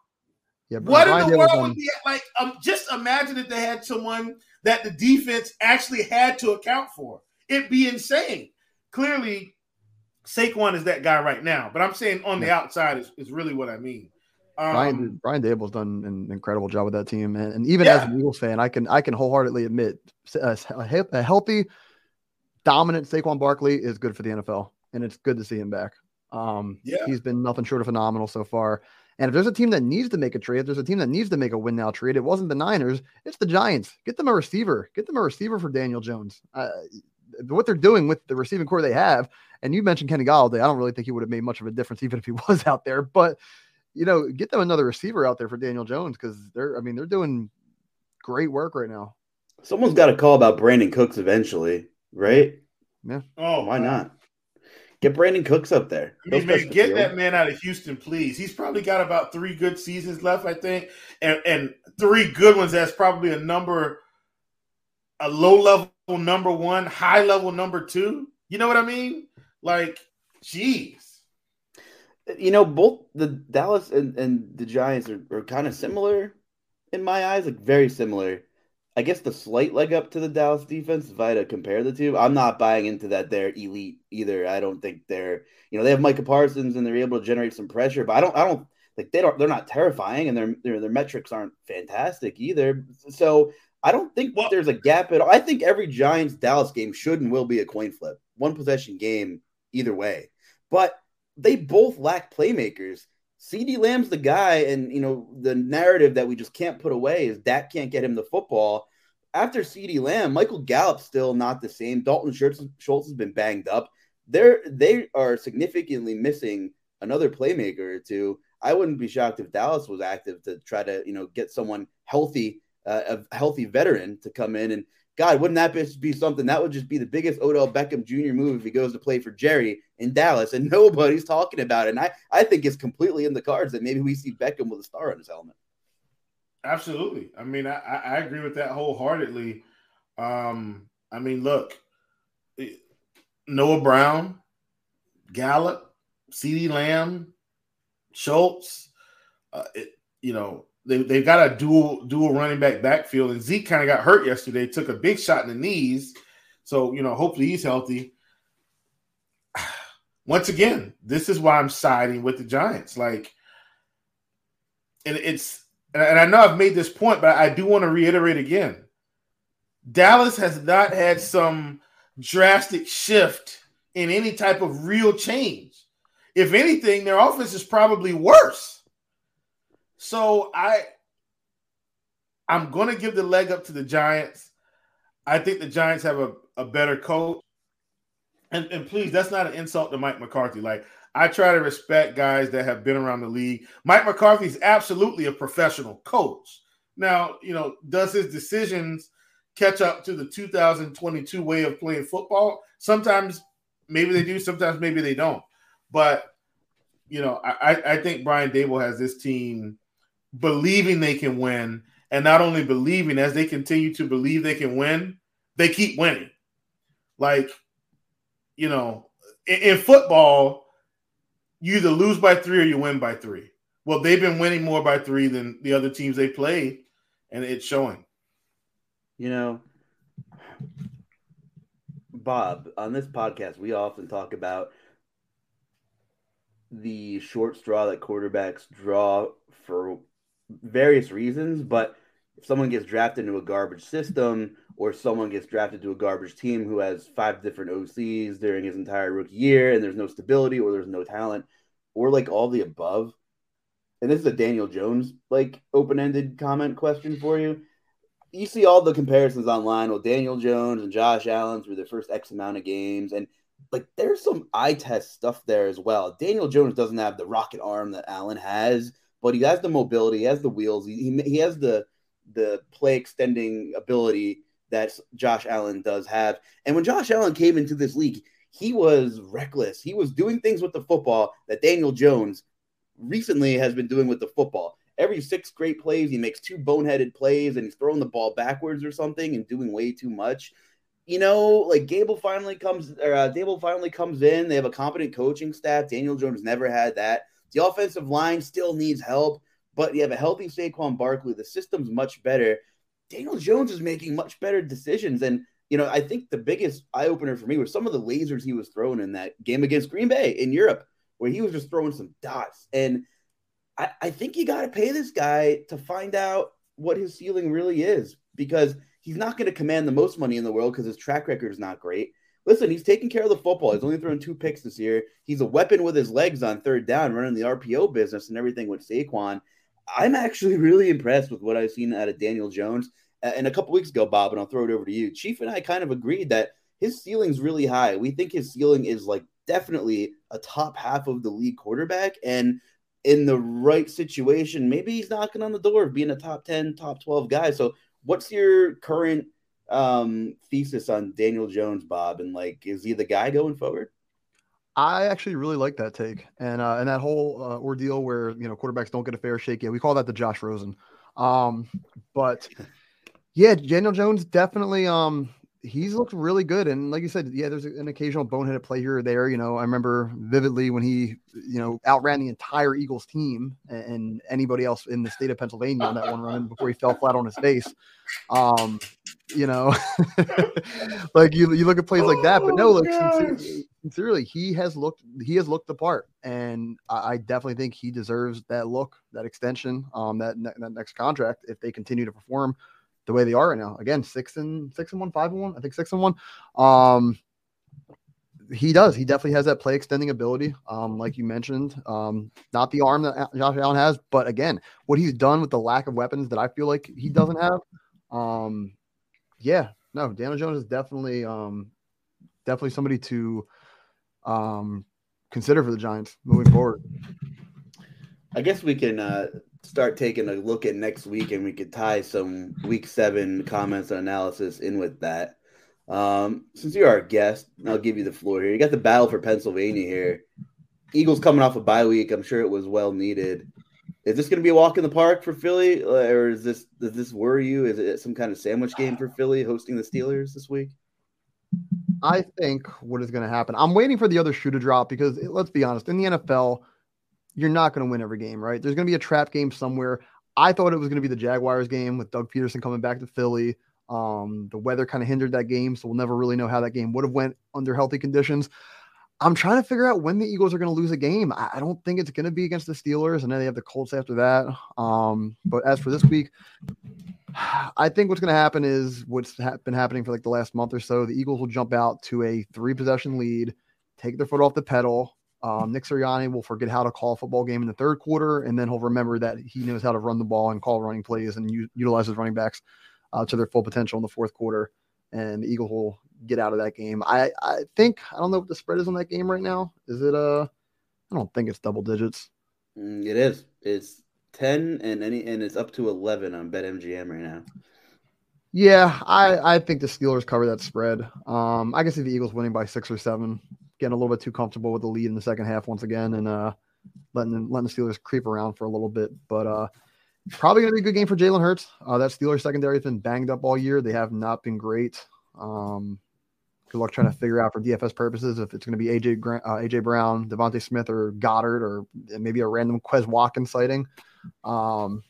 Yeah, what in the world would be like? Um, just imagine if they had someone that the defense actually had to account for. It'd be insane. Clearly, Saquon is that guy right now, but I'm saying on the outside is, is really what I mean. Um, Brian Brian Daboll's done an incredible job with that team, and, and even yeah. as an Eagles fan, I can I can wholeheartedly admit a, a, healthy, dominant Saquon Barkley is good for the NFL, and it's good to see him back. Um, yeah. he's been nothing short of phenomenal so far. And if there's a team that needs to make a trade, if there's a team that needs to make a win now trade, it wasn't the Niners, it's the Giants. Get them a receiver. Get them a receiver for Daniel Jones. Uh, what they're doing with the receiving core they have, and you mentioned Kenny Golladay, I don't really think he would have made much of a difference even if he was out there, but you know, get them another receiver out there for Daniel Jones because they're, I mean, they're doing great work right now. Someone's got to call about Brandin Cooks eventually, right? Yeah. Oh, why not? Get Brandin Cooks up there. I mean, man, get that man out of Houston, please. He's probably got about three good seasons left, I think, and and three good ones. That's probably a number, a low level number one, high level number two. You know what I mean? Like, geez you know, both the Dallas and, and the Giants are, are kind of similar in my eyes, like very similar. I guess the slight leg up to the Dallas defense, if I had to compare the two, I'm not buying into that they're elite either. I don't think they're, you know, they have Micah Parsons and they're able to generate some pressure, but I don't, I don't, like they don't they're not terrifying and their their, their metrics aren't fantastic either. So I don't think well, there's a gap at all. I think every Giants Dallas game should and will be a coin flip, one possession game either way. But they both lack playmakers. CeeDee Lamb's the guy, and you know the narrative that we just can't put away is Dak can't get him the football. After CeeDee Lamb, Michael Gallup's still not the same. Dalton Schultz, Schultz has been banged up. They're they are significantly missing another playmaker or two. I wouldn't be shocked if Dallas was active to try to you know get someone healthy, uh, a healthy veteran to come in and God, wouldn't that be something? That would just be the biggest Odell Beckham Jr. move if he goes to play for Jerry in Dallas, and nobody's talking about it. And I, I think it's completely in the cards that maybe we see Beckham with a star on his helmet. Absolutely. I mean, I, I agree with that wholeheartedly. Um, I mean, look, Noah Brown, Gallup, CeeDee Lamb, Schultz, uh, it, you know, they, they've got a dual dual running back backfield, and Zeke kind of got hurt yesterday. Took a big shot in the knees, so you know hopefully he's healthy. Once again, this is why I'm siding with the Giants. Like, and it's and I know I've made this point, but I do want to reiterate again. Dallas has not had some drastic shift in any type of real change. If anything, their offense is probably worse. So I I'm gonna give the leg up to the Giants. I think the Giants have a, a better coach. And, and please, that's not an insult to Mike McCarthy. Like I try to respect guys that have been around the league. Mike McCarthy is absolutely a professional coach. Now, you know, does his decisions catch up to the 2022 way of playing football? Sometimes maybe they do, sometimes maybe they don't. But you know, I, I think Brian Daboll has this team believing they can win, and not only believing, as they continue to believe they can win, they keep winning. Like, you know, in, in football, you either lose by three or you win by three. Well, they've been winning more by three than the other teams they played, and it's showing. You know, Bob, on this podcast, we often talk about the short straw that quarterbacks draw for various reasons, but if someone gets drafted into a garbage system or someone gets drafted to a garbage team who has five different OCs during his entire rookie year and there's no stability or there's no talent or like all the above. And this is a Daniel Jones like open-ended comment question for you. You see all the comparisons online. Well, Daniel Jones and Josh Allen through their first X amount of games, and like there's some eye test stuff there as well. Daniel Jones doesn't have the rocket arm that Allen has but he has the mobility, he has the wheels, he, he, has the the play extending ability that Josh Allen does have. And when Josh Allen came into this league, he was reckless. He was doing things with the football that Daniel Jones recently has been doing with the football. Every six great plays, he makes two boneheaded plays and he's throwing the ball backwards or something and doing way too much. You know, like Gable finally comes, or uh, Daboll finally comes in. They have a competent coaching staff. Daniel Jones never had that. The offensive line still needs help, but you have a healthy Saquon Barkley. The system's much better. Daniel Jones is making much better decisions. And, you know, I think the biggest eye opener for me was some of the lasers he was throwing in that game against Green Bay in Europe, where he was just throwing some dots. And I, I think you got to pay this guy to find out what his ceiling really is because he's not going to command the most money in the world because his track record is not great. Listen, he's taking care of the football. He's only thrown two picks this year. He's a weapon with his legs on third down, running the RPO business and everything with Saquon. I'm actually really impressed with what I've seen out of Daniel Jones. And a couple weeks ago, Bob, and I'll throw it over to you. Chief and I kind of agreed that his ceiling's really high. We think his ceiling is like definitely a top half of the league quarterback. And in the right situation, maybe he's knocking on the door of being a top 10, top 12 guy. So, what's your current um, thesis on Daniel Jones, Bob, and like, is he the guy going forward? I actually really like that take, and uh, and that whole uh, ordeal where you know quarterbacks don't get a fair shake. Yeah, we call that the Josh Rosen. Um, but yeah, Daniel Jones definitely. Um, he's looked really good, and like you said, yeah, there's an occasional boneheaded play here or there. You know, I remember vividly when he, you know, outran the entire Eagles team and anybody else in the state of Pennsylvania on that one run before he fell flat on his face. Um, you know, like you you look at plays like that, but no, look, oh, sincerely, he has looked he has looked the part, and I, I definitely think he deserves that look, that extension, um, that, ne- that next contract if they continue to perform the way they are right now. Again, six and six and one, five and one. I think six and one. Um, he does. He definitely has that play extending ability, um, like you mentioned. Um, not the arm that Josh Allen has, but again, what he's done with the lack of weapons that I feel like he doesn't have. Um, yeah, no, Daniel Jones is definitely, um, definitely somebody to um, consider for the Giants moving forward. I guess we can uh, start taking a look at next week, and we could tie some Week Seven comments and analysis in with that. Um, since you're our guest, I'll give you the floor here. You got the battle for Pennsylvania here. Eagles coming off a bye week. I'm sure it was well needed. Is this going to be a walk in the park for Philly, or is this does this worry you? Is it some kind of sandwich game for Philly hosting the Steelers this week? I think what is going to happen. I'm waiting for the other shoe to drop because let's be honest, in the NFL, you're not going to win every game, right? There's going to be a trap game somewhere. I thought it was going to be the Jaguars game with Doug Pederson coming back to Philly. Um, the weather kind of hindered that game, so we'll never really know how that game would have went under healthy conditions. I'm trying to figure out when the Eagles are going to lose a game. I, I don't think it's going to be against the Steelers, and then they have the Colts after that. Um, but as for this week, I think what's going to happen is what's ha- been happening for like the last month or so. The Eagles will jump out to a three possession lead, take their foot off the pedal. Um, Nick Sirianni will forget how to call a football game in the third quarter, and then he'll remember that he knows how to run the ball and call running plays and u- utilize his running backs uh, to their full potential in the fourth quarter, and the Eagles will get out of that game. I I think I don't know what the spread is on that game right now. Is it uh? I don't think it's double digits. Mm, it is. It's ten and any and it's up to eleven on BetMGM right now. Yeah, I I think the Steelers cover that spread. Um, I can see the Eagles winning by six or seven, getting a little bit too comfortable with the lead in the second half once again, and uh, letting letting the Steelers creep around for a little bit. But uh, Probably going to be a good game for Jalen Hurts. Uh, that Steelers secondary has been banged up all year. They have not been great. Um, good luck trying to figure out for DFS purposes if it's going to be AJ uh, AJ Brown, DeVonta Smith, or Goedert, or maybe a random Quez Watkins sighting. Um,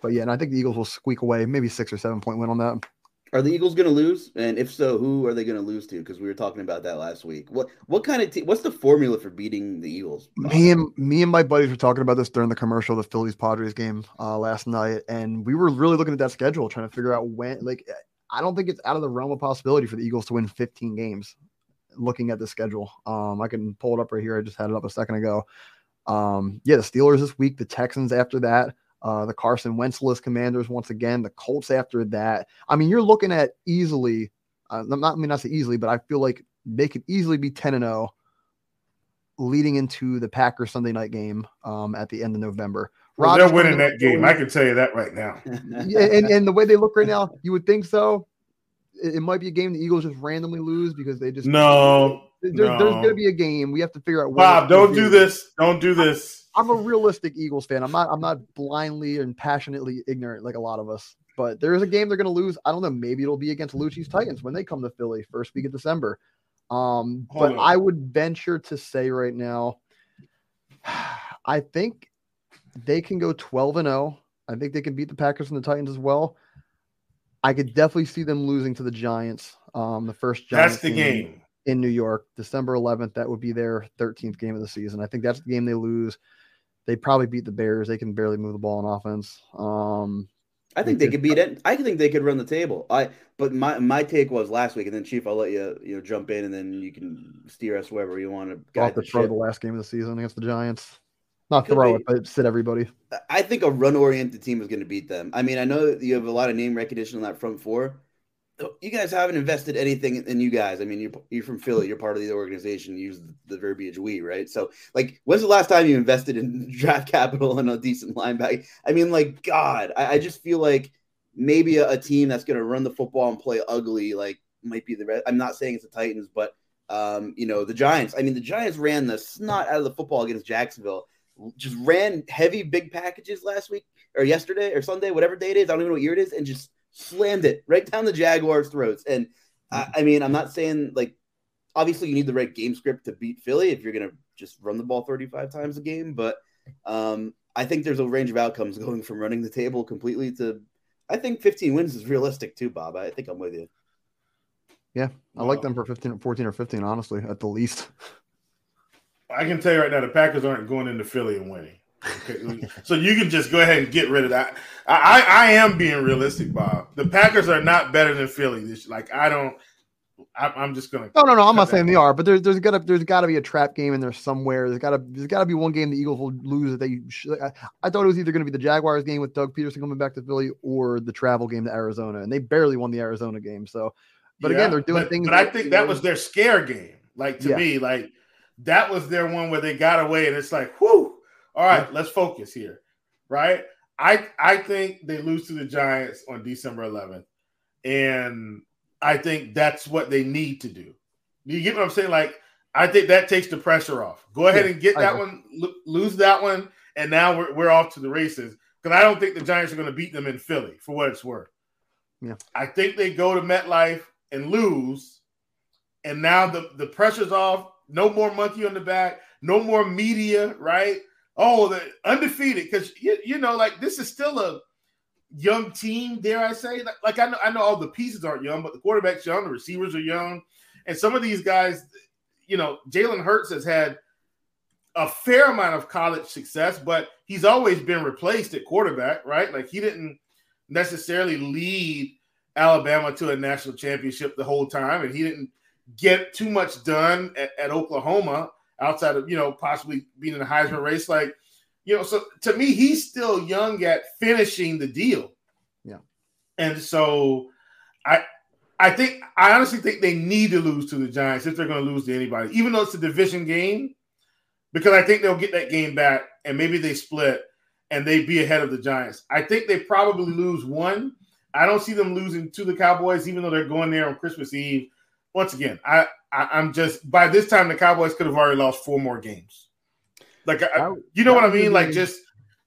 but yeah, and I think the Eagles will squeak away maybe six or seven point win on that. Are the Eagles going to lose? And if so, who are they going to lose to? Because we were talking about that last week. What what kind of te- what's the formula for beating the Eagles? Me and me and my buddies were talking about this during the commercial, the Phillies Padres game uh, last night, and we were really looking at that schedule, trying to figure out when. Like, I don't think it's out of the realm of possibility for the Eagles to win 15 games. Looking at the schedule, um, I can pull it up right here. I just had it up a second ago. Um, yeah, the Steelers this week, the Texans after that. Uh, the Carson Wentzless Commanders once again, the Colts after that. I mean, you're looking at easily. Uh, I'm not I mean not say easily, but I feel like they could easily be 10 and 0 leading into the Packers Sunday night game um, at the end of November. Well, they're winning that game. I can tell you that right now. yeah, and, and the way they look right now, you would think so. It, it might be a game the Eagles just randomly lose because they just no. There's, no. there's going to be a game. We have to figure out. Bob, don't do this. Don't do this. I'm a realistic Eagles fan. I'm not I'm not blindly and passionately ignorant like a lot of us. But there is a game they're going to lose. I don't know. Maybe it'll be against Lucci's Titans when they come to Philly first week of December. Um, but on. I would venture to say right now, I think they can go 12 and 0. I think they can beat the Packers and the Titans as well. I could definitely see them losing to the Giants. Um, the first Giants That's the game. game in New York, December 11th. That would be their 13th game of the season. I think that's the game they lose they probably beat the Bears. They can barely move the ball on offense. Um, I think they could beat it. I think they could run the table. I but my my take was last week, and then Chief, I'll let you you know jump in, and then you can steer us wherever you want to. Off the throw the last game of the season against the Giants. Not throw it, but sit everybody. I think a run oriented team is going to beat them. I mean, I know you have a lot of name recognition on that front four, you guys haven't invested anything in you guys. I mean, you're, you're from Philly. You're part of the organization. You use the verbiage "we," right? So, like, when's the last time you invested in draft capital and a decent linebacker? I mean, like, God, I, I just feel like maybe a, a team that's going to run the football and play ugly, like, might be the. Red. I'm not saying it's the Titans, but um, you know, the Giants. I mean, the Giants ran the snot out of the football against Jacksonville. Just ran heavy, big packages last week or yesterday or Sunday, whatever day it is. I don't even know what year it is, and just slammed it right down the Jaguars' throats. And I, I mean, I'm not saying like obviously you need the right game script to beat Philly if you're going to just run the ball 35 times a game, but um, I think there's a range of outcomes going from running the table completely to I think 15 wins is realistic too, Bob. I think I'm with you. Yeah, I like them for 15, 14 or 15, honestly, at the least. I can tell you right now, the Packers aren't going into Philly and winning. Okay? so you can just go ahead and get rid of that. I, I, I am being realistic, Bob. The Packers are not better than Philly. This like I don't. I, am just gonna. No, no, no. I'm not saying they are, but there's there's gotta there's gotta be a trap game in there somewhere. There's gotta there's gotta be one game the Eagles will lose that they. Should, I, I thought it was either gonna be the Jaguars game with Doug Pederson coming back to Philly or the travel game to Arizona, and they barely won the Arizona game. So, but yeah, again, they're doing but, things. But I think that was their scare game. Like to yeah. me, like that was their one where they got away, and it's like, whoo, all right, let's focus here, right? I I think they lose to the Giants on December 11th, and I think that's what they need to do. You get what I'm saying? Like, I think that takes the pressure off. Go ahead yeah, and get that one, lo- lose that one, and now we're, we're off to the races. Because I don't think the Giants are going to beat them in Philly for what it's worth. Yeah, I think they go to MetLife and lose, and now the the pressure's off. No more monkey on the back. No more media. Right? Oh, the undefeated because you, you know, like this is still a young team, dare I say? Like, like, I know I know all the pieces aren't young, but the quarterback's young, the receivers are young, and some of these guys, you know, Jalen Hurts has had a fair amount of college success, but he's always been replaced at quarterback, right? Like he didn't necessarily lead Alabama to a national championship the whole time, and he didn't get too much done at, at Oklahoma outside of you know possibly being in the Heisman race. Like you know, so to me, he's still young at finishing the deal. Yeah. And so I I think I honestly think they need to lose to the Giants if they're going to lose to anybody, even though it's a division game, because I think they'll get that game back and maybe they split and they be ahead of the Giants. I think they probably lose one. I don't see them losing to the Cowboys, even though they're going there on Christmas Eve. Once again, I, I am just by this time the Cowboys could have already lost four more games. Like, I, you know what I mean? Like, just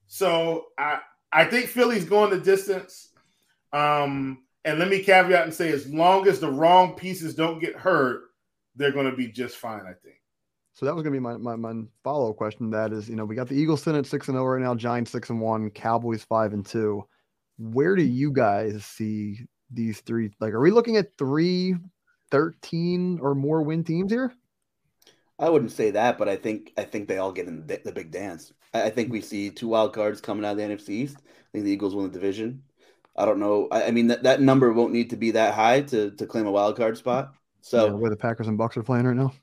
so I I think Philly's going the distance. Um, and let me caveat and say, as long as the wrong pieces don't get hurt, they're going to be just fine. I think. So that was going to be my, my, my follow up question. That is, you know, we got the Eagles sitting at six and zero oh right now, Giants six and one, Cowboys five and two. Where do you guys see these three? Like, are we looking at three 13 or more win teams here? I wouldn't say that, but I think I think they all get in the, the big dance. I, I, think we see two wild cards coming out of the NFC East. I think the Eagles win the division. I don't know. I, I mean that, that number won't need to be that high to to claim a wild card spot. So yeah, where the Packers and Bucs are playing right now.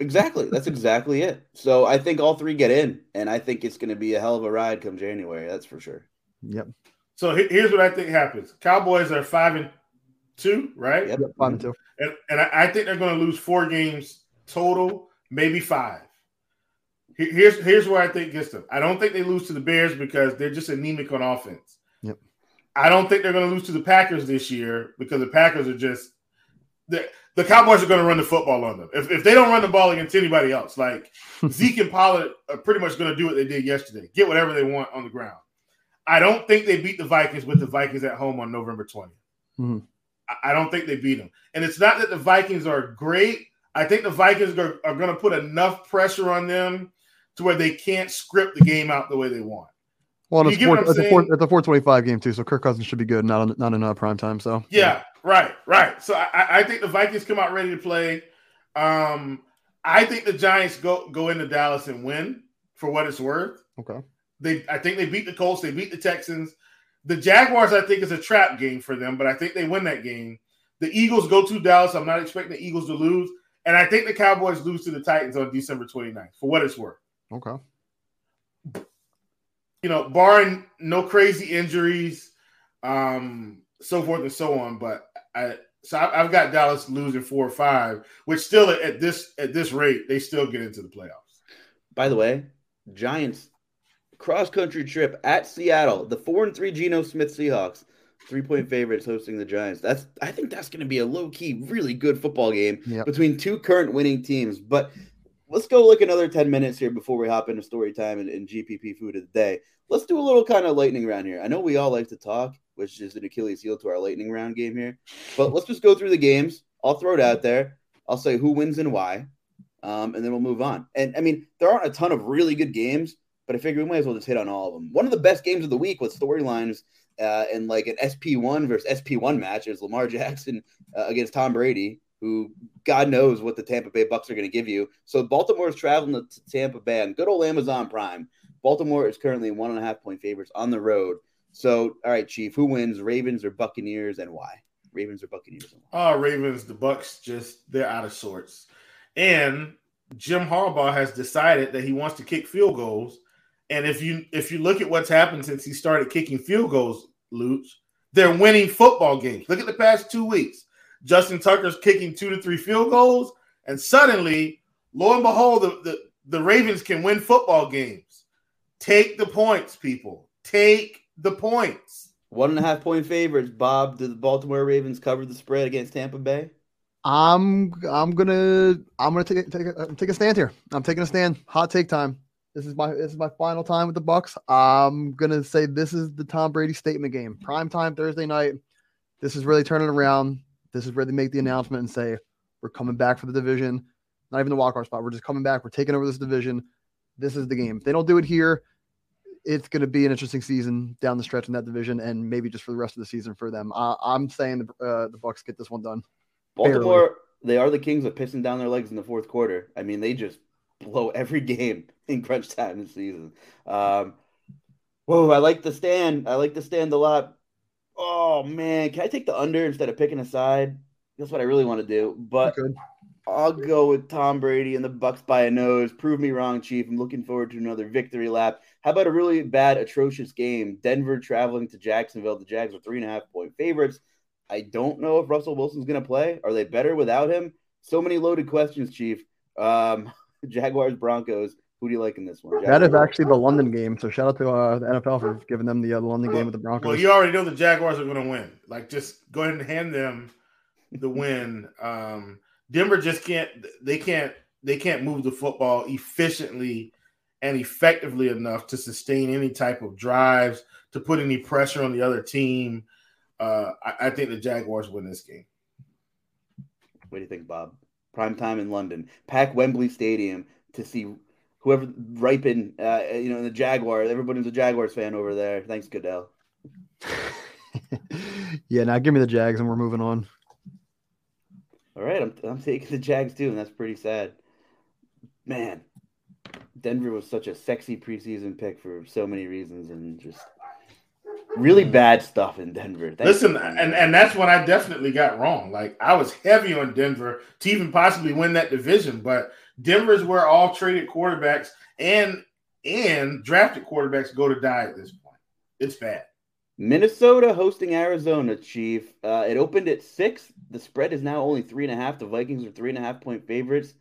exactly. That's exactly it. So I think all three get in, and I think it's going to be a hell of a ride come January. That's for sure. Yep. So here's what I think happens: Cowboys are five and two, right? Yep, five and two. And, and I, think they're going to lose four games total, maybe five. Here's here's where I think gets them. I don't think they lose to the Bears because they're just anemic on offense. Yep. I don't think they're going to lose to the Packers this year because the Packers are just the the Cowboys are going to run the football on them. If, if they don't run the ball against anybody else, like Zeke and Pollard are pretty much going to do what they did yesterday, get whatever they want on the ground. I don't think they beat the Vikings with the Vikings at home on November 20th. Mm-hmm. I don't think they beat them. And it's not that the Vikings are great. I think the Vikings are, are going to put enough pressure on them to where they can't script the game out the way they want. Well, it's, four, it's, a four, it's a 425 game, too. So Kirk Cousins should be good, not, on, not in uh, prime time. So, yeah, yeah, right, right. So I, I think the Vikings come out ready to play. Um, I think the Giants go, go into Dallas and win for what it's worth. Okay. They, I think they beat the Colts, they beat the Texans. The Jaguars, I think, is a trap game for them, but I think they win that game. The Eagles go to Dallas. I'm not expecting the Eagles to lose. And I think the Cowboys lose to the Titans on December 29th, for what it's worth. Okay. You know, barring no crazy injuries, um, so forth and so on. But I so I've got Dallas losing four or five, which still at this at this rate, they still get into the playoffs. By the way, Giants cross country trip at Seattle. The four and three Geno Smith Seahawks, three point favorites hosting the Giants. That's I think that's going to be a low key, really good football game yep. between two current winning teams. But let's go look another 10 minutes here before we hop into story time and, and GPP food of the day. Let's do a little kind of lightning round here. I know we all like to talk, which is an Achilles heel to our lightning round game here. But let's just go through the games. I'll throw it out there. I'll say who wins and why. Um, and then we'll move on. And I mean, there aren't a ton of really good games, but I figure we might as well just hit on all of them. One of the best games of the week was storylines uh, in like an SP1 versus SP1 match. Was Lamar Jackson uh, against Tom Brady. who God knows what the Tampa Bay Bucs are going to give you. So Baltimore is traveling to Tampa Bay on good old Amazon Prime. Baltimore is currently one and a half point favorites on the road. So, all right, Chief, who wins, Ravens or Buccaneers, and why? Ravens or Buccaneers? Oh, Ravens. The Bucs just they're out of sorts, and Jim Harbaugh has decided that he wants to kick field goals. And if you if you look at what's happened since he started kicking field goals, Luch, they're winning football games. Look at the past two weeks. Justin Tucker's kicking two to three field goals, and suddenly, lo and behold, the, the, the Ravens can win football games. Take the points, people. Take the points. One and a half point favorites. Bob, did the Baltimore Ravens cover the spread against Tampa Bay? I'm I'm gonna I'm gonna take take a, take a stand here. I'm taking a stand. Hot take time. This is my this is my final time with the Bucs. I'm gonna say this is the Tom Brady statement game. Prime time Thursday night. This is really turning around. This is where they make the announcement and say we're coming back for the division. Not even the off spot. We're just coming back. We're taking over this division. This is the game. If they don't do it here, it's going to be an interesting season down the stretch in that division, and maybe just for the rest of the season for them. Uh, I'm saying the uh, the Bucs get this one done. Baltimore, Barely. they are the kings of pissing down their legs in the fourth quarter. I mean, they just blow every game in crunch time this season. Um, whoa, I like the stand. I like the stand a lot. Oh man, can I take the under instead of picking a side? That's what I really want to do. But I'll go with Tom Brady and the Bucs by a nose. Prove me wrong, Chief. I'm looking forward to another victory lap. How about a really bad, atrocious game? Denver traveling to Jacksonville. The Jags are three and a half point favorites. I don't know if Russell Wilson's going to play. Are they better without him? So many loaded questions, Chief. Um, Jaguars, Broncos. Who do you like in this one? Jaguars? That is actually the London game. So shout out to uh, the NFL for giving them the uh, London well, game with the Broncos. Well, you already know the Jaguars are going to win. Like, just go ahead and hand them the win. Um, Denver just can't. They can't. They can't move the football efficiently and effectively enough to sustain any type of drives, to put any pressure on the other team. Uh, I, I, think the Jaguars win this game. What do you think, Bob? Prime time in London. Pack Wembley Stadium to see whoever ripen, uh, you know, the Jaguars. Everybody's a Jaguars fan over there. Thanks, Goodell. yeah, now give me the Jags and we're moving on. All right, I'm, I'm taking the Jags too, and that's pretty sad. Man, Denver was such a sexy preseason pick for so many reasons, and just really bad stuff in Denver. Listen, and and that's what I definitely got wrong. Like I was heavy on Denver to even possibly win that division, but Denver's where all traded quarterbacks and and drafted quarterbacks go to die at this point. It's bad. Minnesota hosting Arizona, Chief. Uh, it opened at six. The spread is now only three and a half. The Vikings are three and a half point favorites.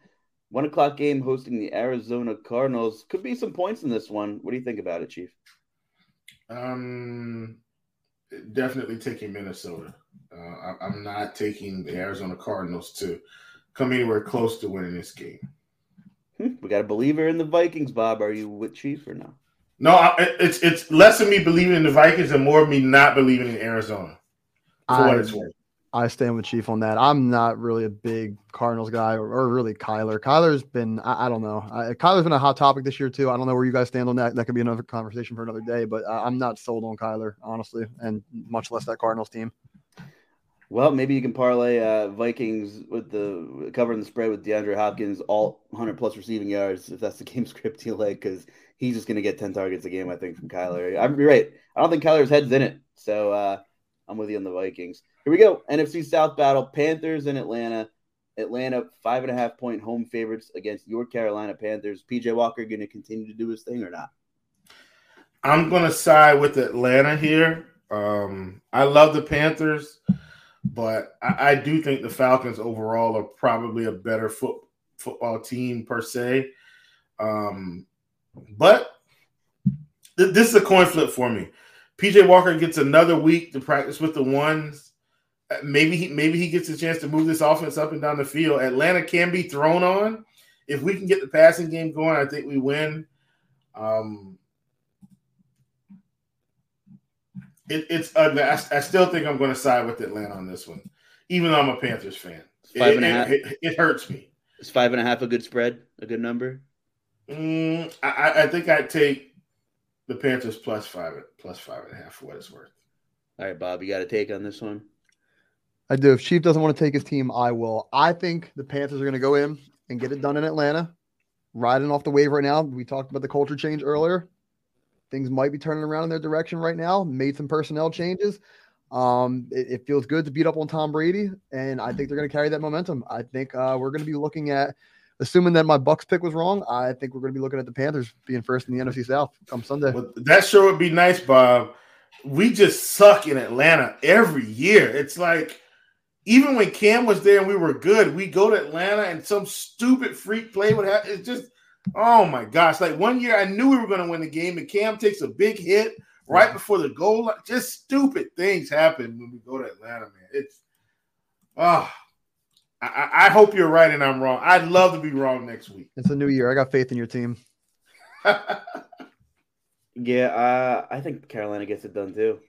One o'clock game hosting the Arizona Cardinals. Could be some points in this one. What do you think about it, Chief? Um, definitely taking Minnesota. Uh, I, am not taking the Arizona Cardinals to come anywhere close to winning this game. We got a believer in the Vikings, Bob. Are you with Chief or no? No, I, it's it's less of me believing in the Vikings and more of me not believing in Arizona. For I, what it's worth. I stand with Chief on that. I'm not really a big Cardinals guy or, or really Kyler. Kyler's been, I, I don't know. I, Kyler's been a hot topic this year, too. I don't know where you guys stand on that. That could be another conversation for another day, but I, I'm not sold on Kyler, honestly, and much less that Cardinals team. Well, maybe you can parlay uh, Vikings with the covering the spread with DeAndre Hopkins, all 100 plus receiving yards, if that's the game script you like, because he's just going to get 10 targets a game, I think, from Kyler. I'm right. I don't think Kyler's head's in it. So uh, I'm with you on the Vikings. Here we go. NFC South battle Panthers in Atlanta. Atlanta, five and a half point home favorites against your Carolina Panthers. PJ Walker going to continue to do his thing or not? I'm going to side with Atlanta here. Um, I love the Panthers, but I, I, do think the Falcons overall are probably a better foot, football team per se. Um, but th- this is a coin flip for me. PJ Walker gets another week to practice with the ones. Uh, maybe he maybe he gets a chance to move this offense up and down the field. Atlanta can be thrown on. If we can get the passing game going, I think we win. Um, it, it's ugly. I, I, still think I'm going to side with Atlanta on this one, even though I'm a Panthers fan. Five and it, a half. It, it, hurts me. Is five and a half a good spread? A good number? Mm, I, I think I'd take the Panthers plus five plus five and a half for what it's worth. All right, Bob, you got a take on this one? I do. If Chief doesn't want to take his team, I will. I think the Panthers are going to go in and get it done in Atlanta. Riding off the wave right now. We talked about the culture change earlier. Things might be turning around in their direction right now. Made some personnel changes. Um, it, it feels good to beat up on Tom Brady, and I think they're going to carry that momentum. I think uh, we're going to be looking at, assuming that my Bucs pick was wrong. I think we're going to be looking at the Panthers being first in the NFC South come Sunday. Well, that sure would be nice, Bob. We just suck in Atlanta every year. It's like even when Cam was there and we were good, we go to Atlanta and some stupid freak play would happen. It's just, oh my gosh! Like one year, I knew we were going to win the game, and Cam takes a big hit right before the goal line. Just stupid things happen when we go to Atlanta, man. It's, oh, I, I hope you're right and I'm wrong. I'd love to be wrong next week. It's a new year. I got faith in your team. yeah, uh, I think Carolina gets it done too.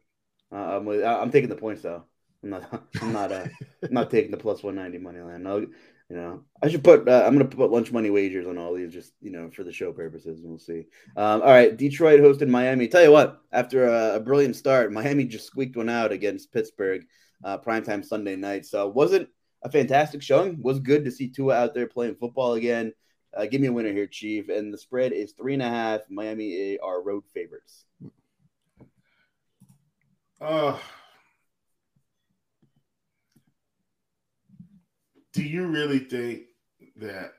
Uh, I'm, with, I'm taking the points though. I'm not. I'm not. Uh, I'm not taking the plus one ninety money line. No, you know, I should put. Uh, I'm to put lunch money wagers on all these, just you know, for the show purposes. And we'll see. Um, all right, Detroit hosted Miami. Tell you what, after a, a, brilliant start, Miami just squeaked one out against Pittsburgh, uh, primetime Sunday night. So wasn't a fantastic showing. Was good to see Tua out there playing football again. Uh, give me a winner here, Chief. And the spread is three and a half. Miami are road favorites. Uh do you really think that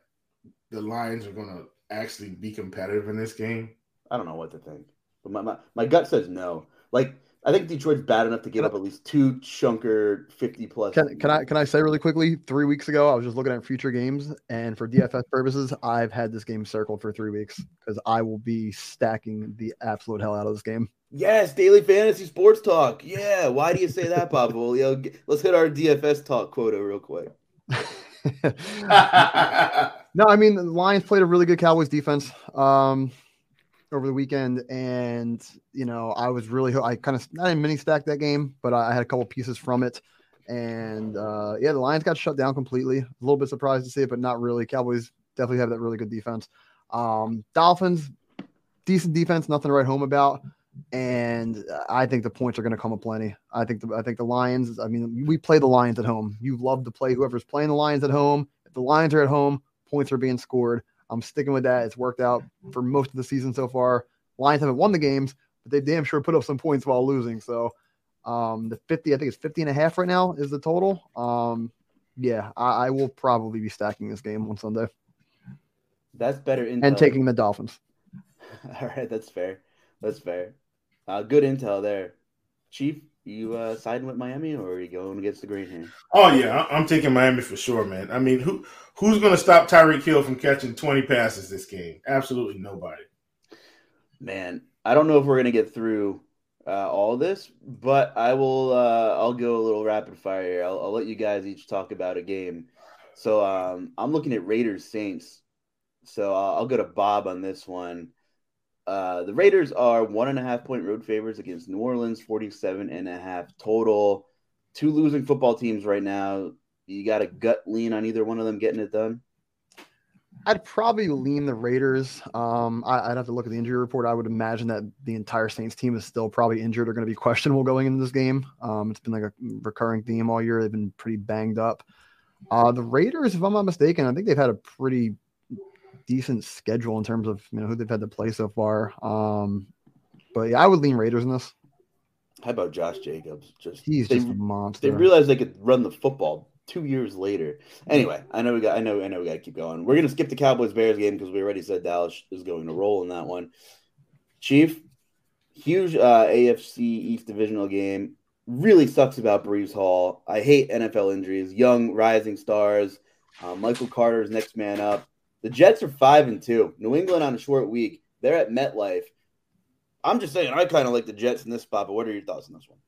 the Lions are going to actually be competitive in this game? I don't know what to think, but my, my, my gut says no. Like I think Detroit's bad enough to give up at least two chunker fifty plus. Can, can I can I say really quickly? Three weeks ago, I was just looking at future games, and for DFS purposes, I've had this game circled for three weeks because I will be stacking the absolute hell out of this game. Yes, daily fantasy sports talk. Yeah, why do you say that, Bob Let's hit our DFS talk quota real quick. no, I mean the Lions played a really good Cowboys defense um, over the weekend, and you know I was really I kind of not in mini stack that game, but I had a couple pieces from it, and uh, yeah, the Lions got shut down completely. A little bit surprised to see it, but not really. Cowboys definitely have that really good defense. Um, Dolphins, decent defense, nothing to write home about and I think the points are going to come aplenty. I think the I think the Lions. I mean, we play the Lions at home. You love to play whoever's playing the Lions at home. If the Lions are at home, points are being scored. I'm sticking with that. It's worked out for most of the season so far. Lions haven't won the games, but they damn sure put up some points while losing. So um, the 50, I think it's 50 and a half right now is the total. Um, yeah, I, I will probably be stacking this game on Sunday. That's better. Intel. And taking the Dolphins. All right, that's fair. That's fair. Uh, good intel there, Chief. You uh, siding with Miami, or are you going against the green here? Oh yeah, I'm taking Miami for sure, man. I mean, who who's going to stop Tyreek Hill from catching 20 passes this game? Absolutely nobody. Man, I don't know if we're going to get through uh, all this, but I will. Uh, I'll go a little rapid fire here. I'll, I'll, let you guys each talk about a game. So um, I'm looking at Raiders Saints. So uh, I'll go to Bob on this one. Uh, the Raiders are one and a half point road favors against New Orleans, 47 and a half total. Two losing football teams right now. You got a gut lean on either one of them getting it done? I'd probably lean the Raiders. Um, I, would have to look at the injury report. I would imagine that the entire Saints team is still probably injured or going to be questionable going into this game. Um, it's been like a recurring theme all year. They've been pretty banged up. Uh, the Raiders, if I'm not mistaken, I think they've had a pretty decent schedule in terms of you know who they've had to play so far. Um, but yeah, I would lean Raiders in this. How about Josh Jacobs? Just he's they, just a monster. They realized they could run the football two years later. Anyway, I know we got. I know. I know we got to keep going. We're gonna skip the Cowboys Bears game because we already said Dallas is going to roll in that one. Chief, huge uh, AFC East divisional game. Really sucks about Breece Hall. I hate NFL injuries. Young rising stars. Uh, Michael Carter's next man up. The Jets are five and two. New England on a short week. They're at MetLife. I'm just saying, I kind of like the Jets in this spot. But what are your thoughts on this one?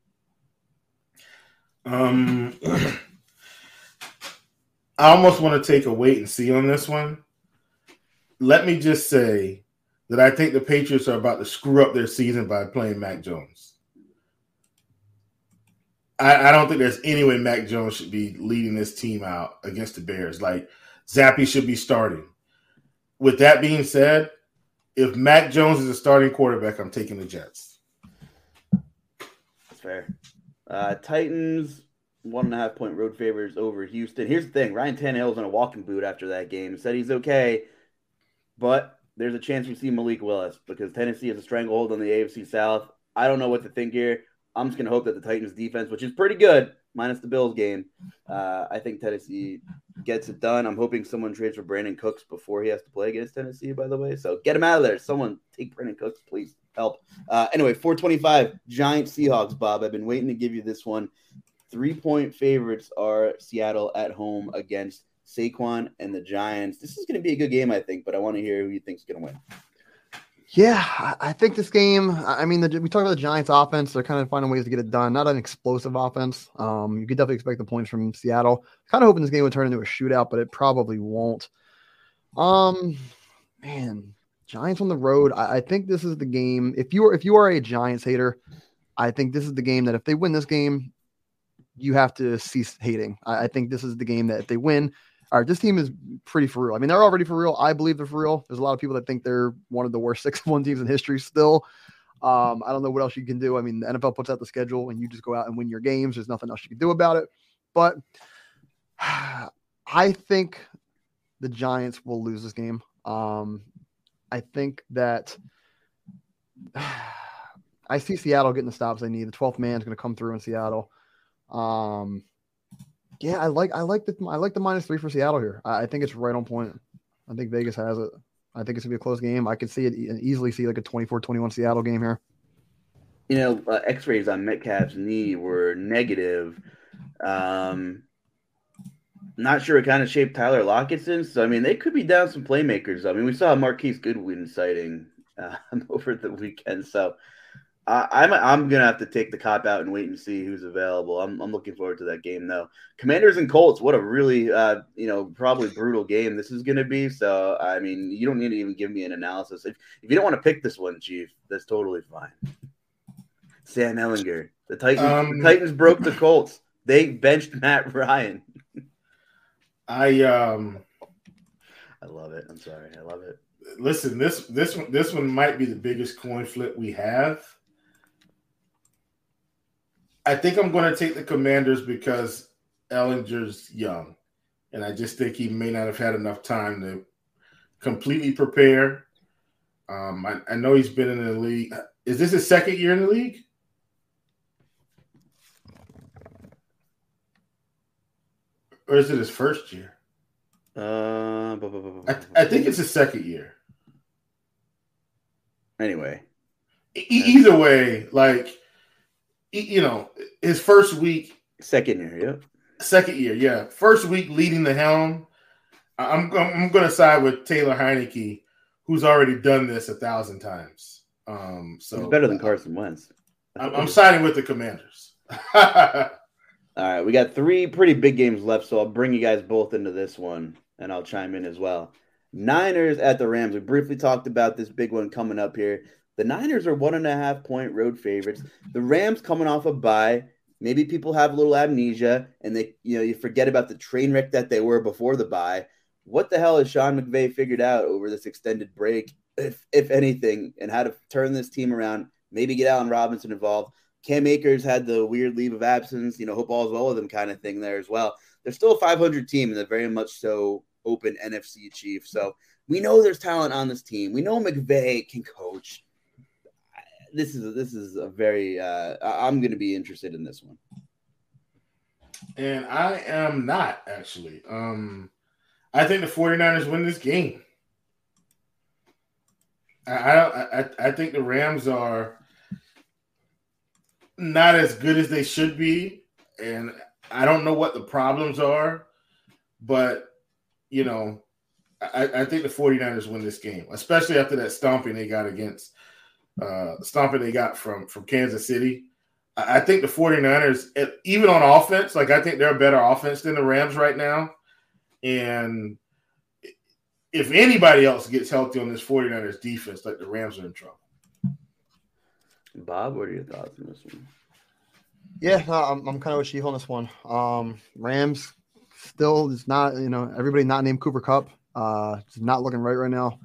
Um, I almost want to take a wait and see on this one. Let me just say that I think the Patriots are about to screw up their season by playing Mac Jones. I, I don't think there's any way Mac Jones should be leading this team out against the Bears. Like Zappe should be starting with that being said, if Mac Jones is a starting quarterback, I'm taking the Jets. That's fair. Uh, Titans one and a half point road favors over Houston. Here's the thing: Ryan Tannehill's in a walking boot after that game. Said he's okay, but there's a chance we see Malik Willis because Tennessee has a stranglehold on the AFC South. I don't know what to think here. I'm just gonna hope that the Titans defense, which is pretty good, minus the Bills game, uh, I think Tennessee gets it done. I'm hoping someone trades for Brandin Cooks before he has to play against Tennessee. By the way, so get him out of there. Someone take Brandin Cooks, please help. Uh, anyway, 425 Giant Seahawks. Bob, I've been waiting to give you this one. Three point favorites are Seattle at home against Saquon and the Giants. This is going to be a good game, I think, but I want to hear who you think is going to win. Yeah, I think this game. I mean, the, we talked about the Giants' offense. They're kind of finding ways to get it done. Not an explosive offense. Um, you could definitely expect the points from Seattle. Kind of hoping this game would turn into a shootout, but it probably won't. Um, man, Giants on the road. I, I think this is the game. If you are if you are a Giants hater, I think this is the game that if they win this game, you have to cease hating. I, I think this is the game that if they win, all right, this team is pretty for real. I mean, they're already for real. I believe they're for real. There's a lot of people that think they're one of the worst six one teams in history still. Um, I don't know what else you can do. I mean, the NFL puts out the schedule and you just go out and win your games. There's nothing else you can do about it. But I think the Giants will lose this game. Um, I think that I see Seattle getting the stops they need. The 12th man is going to come through in Seattle. Um, yeah, I like I like the I like the minus three for Seattle here. I, I think it's right on point. I think Vegas has it. I think it's gonna be a close game. I could see it and easily see like a 24-21 Seattle game here. You know, uh, X-rays on Metcalf's knee were negative. Um, not sure what kind of shape Tyler Lockett's in. So I mean, they could be down some playmakers. I mean, we saw Marquise Goodwin sighting uh, over the weekend. So I, am I'm, I'm gonna have to take the cop out and wait and see who's available. I'm I'm looking forward to that game though. Commanders and Colts, what a really uh you know probably brutal game this is gonna be. So I mean, you don't need to even give me an analysis. If if you don't want to pick this one, Chief, that's totally fine. Sam Ehlinger, the Titans, um, the Titans broke the Colts. They benched Matt Ryan. I um, I love it. I'm sorry, I love it. Listen, this this one this one might be the biggest coin flip we have I think I'm going to take the Commanders because Ehlinger's young, and I just think he may not have had enough time to completely prepare. Um, I, I know he's been in the league. Is this his second year in the league? Or is it his first year? Uh, I, I think it's his second year. Anyway, e- either way, like you know, his first week, second year, yeah, second year, yeah, first week leading the helm. I'm I'm going to side with Taylor Heinicke, who's already done this a thousand times. Um, so He's better than Carson Wentz. I'm, I'm siding with the Commanders. All right, we got three pretty big games left, so I'll bring you guys both into this one, and I'll chime in as well. Niners at the Rams. We briefly talked about this big one coming up here. The Niners are one and a half point road favorites. The Rams coming off a bye. Maybe people have a little amnesia and they, you know, you forget about the train wreck that they were before the bye. What the hell has Sean McVay figured out over this extended break, if if anything, and how to turn this team around? Maybe get Allen Robinson involved. Cam Akers had the weird leave of absence, you know, hope all's well with them kind of thing there as well. They're still a 500 team and they're very much so open NFC chief. So we know there's talent on this team. We know McVay can coach this is this is a very uh, I'm going to be interested in this one. And I am not actually. Um I think the 49ers win this game. I I I think the Rams are not as good as they should be and I don't know what the problems are, but you know, I, I think the 49ers win this game, especially after that stomping they got against uh, stomping they got from from Kansas City. I, I think the 49ers, even on offense, like I think they're a better offense than the Rams right now. And if anybody else gets healthy on this 49ers defense, like the Rams are in trouble. Bob, what are your thoughts on this one? Yeah, no, I'm, I'm kind of with Chief on this one. Um, Rams still is not, you know, everybody not named Cooper Kupp. Uh, it's not looking right right now.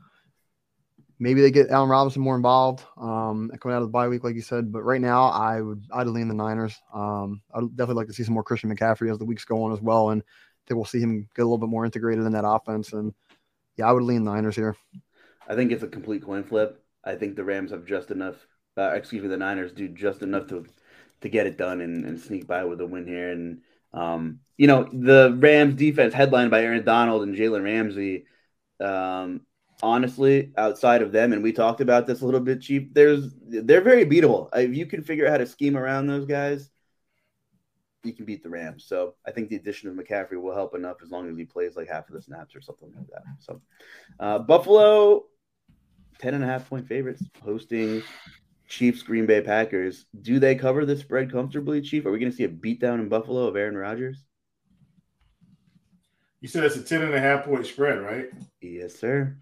Maybe they get Allen Robinson more involved um, coming out of the bye week, like you said. But right now, I would I'd lean the Niners. Um, I'd definitely like to see some more Christian McCaffrey as the weeks go on as well, and I think we'll see him get a little bit more integrated in that offense. And yeah, I would lean Niners here. I think it's a complete coin flip. I think the Rams have just enough. Uh, excuse me, the Niners do just enough to to get it done and, and sneak by with a win here. And um, you know, the Rams defense headlined by Aaron Donald and Jalen Ramsey. Um, honestly, outside of them, and we talked about this a little bit, Chief. There's they're very beatable. If you can figure out how to scheme around those guys, you can beat the Rams. So I think the addition of McCaffrey will help enough as long as he plays like half of the snaps or something like that. So uh, Buffalo, 10 and a half point favorites hosting Chiefs Green Bay Packers. Do they cover the spread comfortably, Chief? Are we going to see a beatdown in Buffalo of Aaron Rodgers? You said it's a 10 and a half point spread, right? Yes, sir.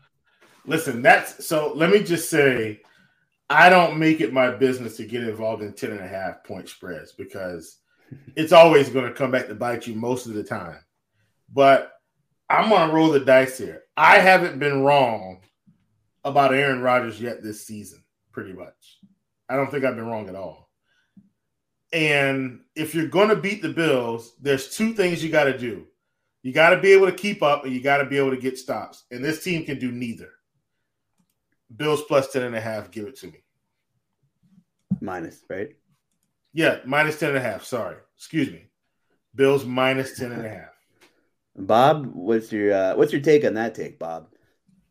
Listen, that's so let me just say I don't make it my business to get involved in 10 and a half point spreads because it's always going to come back to bite you most of the time. But I'm going to roll the dice here. I haven't been wrong about Aaron Rodgers yet this season, pretty much. I don't think I've been wrong at all. And if you're going to beat the Bills, there's two things you got to do. You got to be able to keep up and you got to be able to get stops. And this team can do neither. Bills plus 10 and a half, give it to me. Minus, right? Yeah, minus 10 and a half. Sorry. Excuse me. Bills minus 10 and a half. Bob, what's your uh, what's your take on that take, Bob?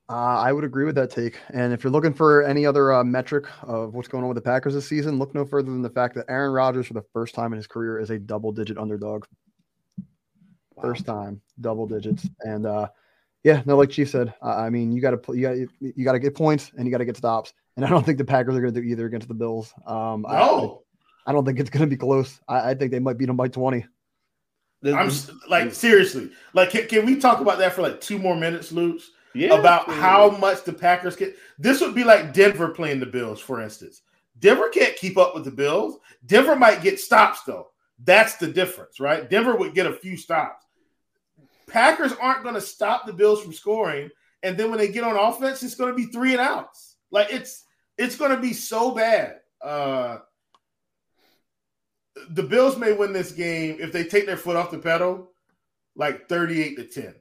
Uh, I would agree with that take. And if you're looking for any other uh, metric of what's going on with the Packers this season, look no further than the fact that Aaron Rodgers, for the first time in his career, is a double digit underdog. Wow. First time, double digits. And uh, yeah, no, like Chief said, I mean, you got to you got you got to get points and you got to get stops. And I don't think the Packers are going to do either against the Bills. Um, no. I, I don't think it's going to be close. I, I, think they might beat them by twenty. I'm like seriously, like can, can we talk about that for like two more minutes, Luke? Yeah, about how much the Packers get. This would be like Denver playing the Bills, for instance. Denver can't keep up with the Bills. Denver might get stops though. That's the difference, right? Denver would get a few stops. Packers aren't going to stop the Bills from scoring, and then when they get on offense, it's going to be three and outs. Like it's it's going to be so bad. Uh, the Bills may win this game if they take their foot off the pedal, like thirty-eight to ten.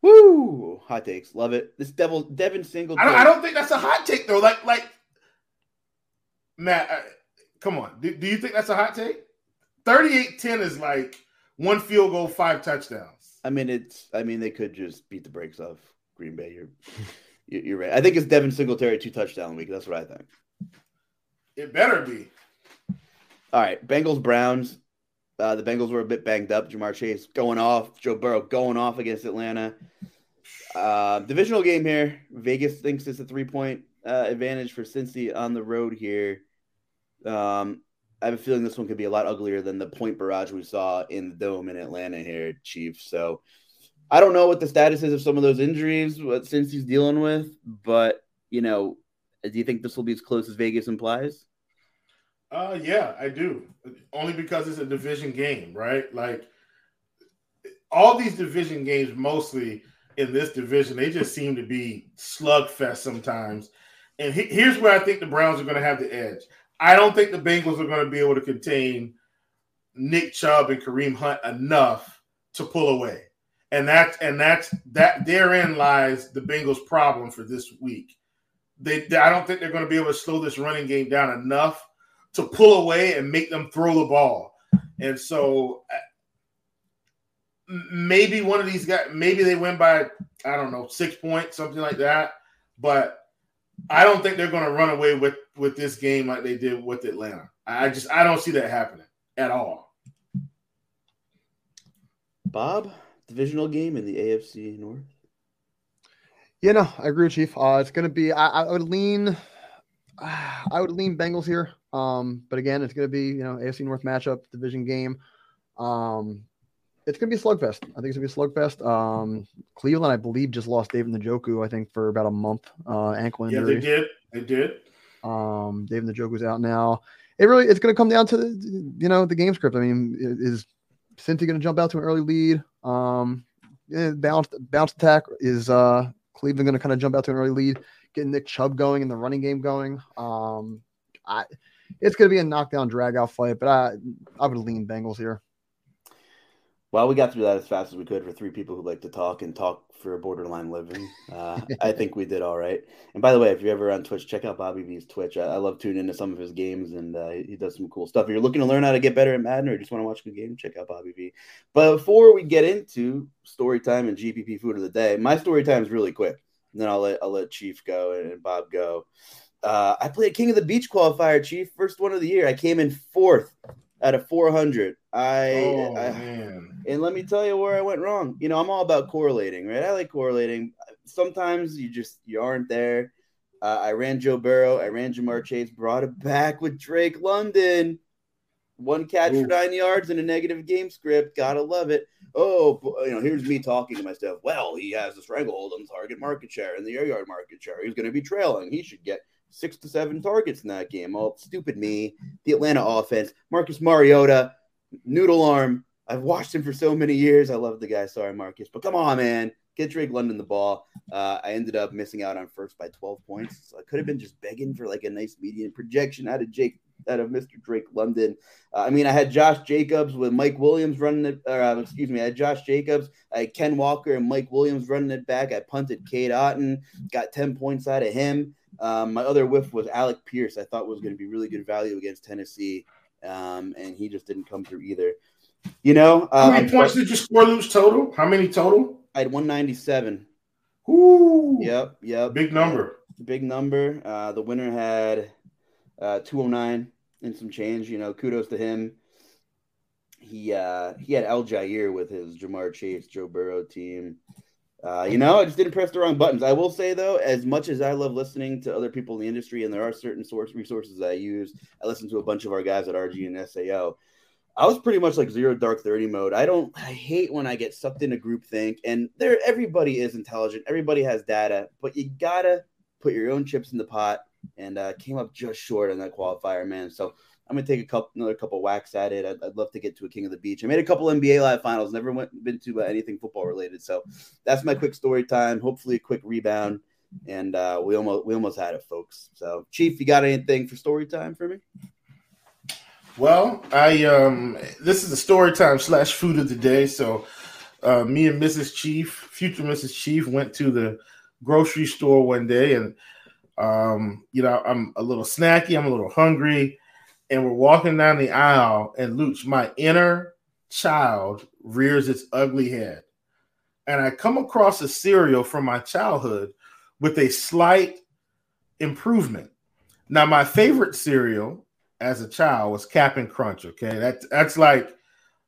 Woo! Hot takes, love it. This devil Devin Single. I don't, I don't think that's a hot take though. Like like Matt, uh, come on. Do, do you think that's a hot take? 38-10 is like one field goal, five touchdowns. I mean, it's. I mean, they could just beat the brakes off Green Bay. You're, you're right. I think it's Devin Singletary two touchdown week. That's what I think. It better be. All right, Bengals Browns. Uh, the Bengals were a bit banged up. Ja'Marr Chase going off. Joe Burrow going off against Atlanta. Uh, divisional game here. Vegas thinks it's a three point uh, advantage for Cincy on the road here. Um, I have a feeling this one could be a lot uglier than the point barrage we saw in the dome in Atlanta here, Chief. So I don't know what the status is of some of those injuries, what since he's dealing with, but you know, do you think this will be as close as Vegas implies? Uh, yeah, I do. Only because it's a division game, right? Like all these division games, mostly in this division, they just seem to be slugfest sometimes. And he, here's where I think the Browns are going to have the edge. I don't think the Bengals are going to be able to contain Nick Chubb and Kareem Hunt enough to pull away. And that's and that's that therein lies the Bengals' problem for this week. They, they I don't think they're going to be able to slow this running game down enough to pull away and make them throw the ball. And so uh, maybe one of these guys, maybe they win by, I don't know, six points, something like that. But I don't think they're going to run away with, with this game like they did with Atlanta. I just, I don't see that happening at all. Bob, divisional game in the AFC North. Yeah, no, I agree Chief. Uh, it's going to be, I, I would lean, I would lean Bengals here. Um, but again, it's going to be you know AFC North matchup, division game. Um, it's going to be a slugfest. I think it's going to be a slugfest. Um, Cleveland, I believe, just lost David Njoku. I think for about a month, uh, ankle injury. Yeah, they did. They did. Um, David Njoku's out now. It really, it's going to come down to the, you know, the game script. I mean, is Cincy going to jump out to an early lead? Um, yeah, bounce, bounce attack is uh Cleveland going to kind of jump out to an early lead. getting Nick Chubb going and the running game going. Um, I, it's going to be a knockdown drag out fight, but I I would lean Bengals here. Well, we got through that as fast as we could for three people who like to talk and talk for a borderline living. Uh, I think we did all right. And by the way, if you're ever on Twitch, check out Bobby V's Twitch. I, I love tuning into some of his games, and uh, he does some cool stuff. If you're looking to learn how to get better at Madden or just want to watch a good game, check out Bobby V. But before we get into story time and GPP food of the day, my story time is really quick. And then I'll let I'll let Chief go and Bob go. Uh, I played King of the Beach qualifier, Chief, first one of the year. I came in fourth out of 400. I, Oh, I and let me tell you where I went wrong. You know, I'm all about correlating, right? I like correlating. Sometimes you just you aren't there. Uh, I ran Joe Burrow. I ran Ja'Marr Chase. Brought it back with Drake London. One catch Ooh. for nine yards in a negative game script. Gotta love it. Oh, you know, here's me talking to myself. Well, he has the stranglehold on target market share and the air yard market share. He's going to be trailing. He should get six to seven targets in that game. Oh, stupid me. The Atlanta offense. Marcus Mariota, noodle arm. I've watched him for so many years. I love the guy. Sorry, Marcus, but come on, man. Get Drake London the ball. Uh, I ended up missing out on first by 12 points. So I could have been just begging for like a nice median projection out of Jake, out of Mr. Drake London. Uh, I mean, I had Josh Jacobs with Mike Williams running it. Or, uh, excuse me, I had Josh Jacobs. I had Ken Walker and Mike Williams running it back. I punted Cade Otton, got 10 points out of him. Um, my other whiff was Alec Pierce. I thought was going to be really good value against Tennessee, um, and he just didn't come through either. You know, How uh, many points did you score, Luch, total? How many total? I had 197. Ooh, Yep, yep. Big number. big number. Uh, the winner had uh, 209 and some change. You know, kudos to him. He uh, he had Allgeier with his Ja'Marr Chase, Joe Burrow team. Uh, you know, I just didn't press the wrong buttons. I will say though, as much as I love listening to other people in the industry, and there are certain source resources I use, I listen to a bunch of our guys at RG and SAO. I was pretty much like zero dark thirty mode. I don't. I hate when I get sucked into groupthink, and there everybody is intelligent, everybody has data, but you gotta put your own chips in the pot. And uh, came up just short on that qualifier, man. So I'm gonna take a couple, another couple whacks at it. I'd, I'd love to get to a King of the Beach. I made a couple NBA live finals. Never went been to uh, anything football related. So that's my quick story time. Hopefully, a quick rebound. And uh, we almost we almost had it, folks. So, Chief, you got anything for story time for me? Well, I um this is the story time slash food of the day. So uh, me and Mrs. Chief, future Mrs. Chief, went to the grocery store one day and um, you know, I'm a little snacky, I'm a little hungry, and we're walking down the aisle, and Luch, my inner child rears its ugly head. And I come across a cereal from my childhood with a slight improvement. Now, my favorite cereal as a child was Cap'n Crunch. Okay, that that's like,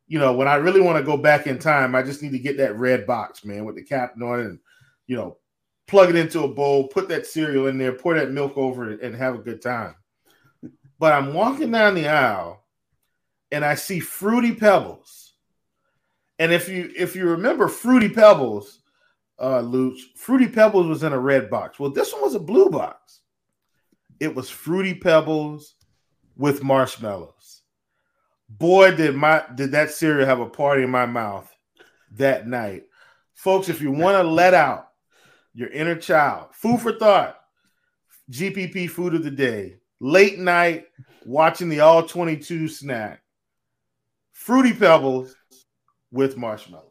you know, when I really want to go back in time, I just need to get that red box, man, with the cap on it, and you know, plug it into a bowl, put that cereal in there, pour that milk over it, and have a good time. But I'm walking down the aisle, and I see Fruity Pebbles, and if you if you remember Fruity Pebbles, uh, Luch, Fruity Pebbles was in a red box. Well, this one was a blue box. It was Fruity Pebbles with marshmallows. Boy, did my did that cereal have a party in my mouth that night. Folks, if you want to let out your inner child, food for thought, GPP food of the day, late night watching the all 22 snack, Fruity Pebbles with marshmallows.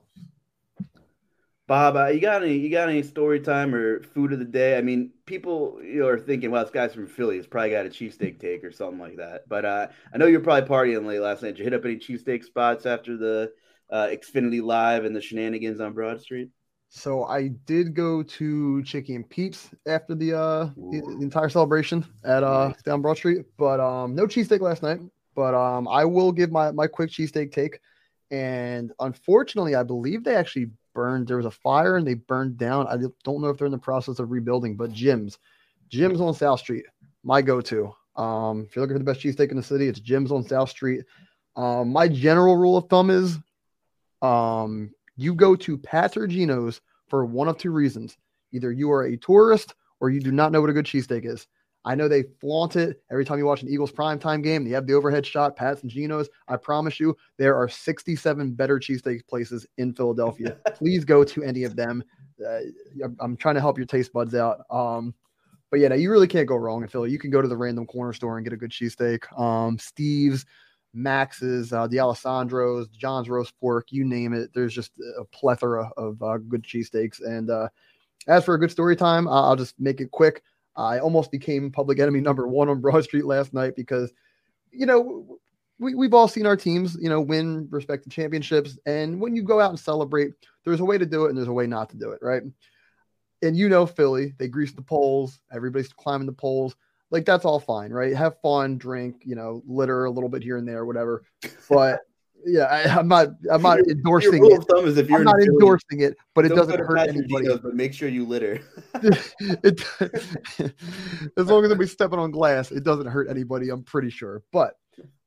Bob, uh, you got any you got any story time or food of the day? I mean, people are thinking, well, this guy's from Philly. He's probably got a cheesesteak take or something like that. But uh, I know you're probably partying late last night. Did you hit up any cheesesteak spots after the uh, Xfinity Live and the shenanigans on Broad Street? So I did go to Chicky and Pete's after the uh the, the entire celebration at uh down Broad Street, but um no cheesesteak last night. But um I will give my my quick cheesesteak take. And unfortunately, I believe they actually burned. There was a fire and they burned down. I don't know if they're in the process of rebuilding, but Jim's, Jim's on South Street, my go-to. Um, if you're looking for the best cheesesteak in the city, it's Jim's on South Street. Um, my general rule of thumb is, um, you go to Pat's or Geno's for one of two reasons: either you are a tourist or you do not know what a good cheesesteak is. I know they flaunt it every time you watch an Eagles primetime game. They have the overhead shot, Pat's and Geno's. I promise you, there are 67 better cheesesteak places in Philadelphia. Please go to any of them. Uh, I'm- I'm trying to help your taste buds out. Um, but yeah, no, you really can't go wrong in Philly. You can go to the random corner store and get a good cheesesteak. Um, Steve's, Max's, uh, Dalessandro's, John's roast pork, you name it. There's just a plethora of uh, good cheesesteaks. And uh, as for a good story time, I'll just make it quick. I almost became public enemy number one on Broad Street last night because, you know, we, we've all seen our teams, you know, win respective championships. And when you go out and celebrate, there's a way to do it and there's a way not to do it, right? and you know Philly, they grease the poles, everybody's climbing the poles. Like that's all fine, right? Have fun, drink, you know, litter a little bit here and there, whatever. But yeah, I, am not I'm not endorsing your rule Of thumb is if you're I'm not Philly, endorsing it, but it doesn't hurt anybody. but make sure you litter. it, as long as we stepping on glass, it doesn't hurt anybody, I'm pretty sure. But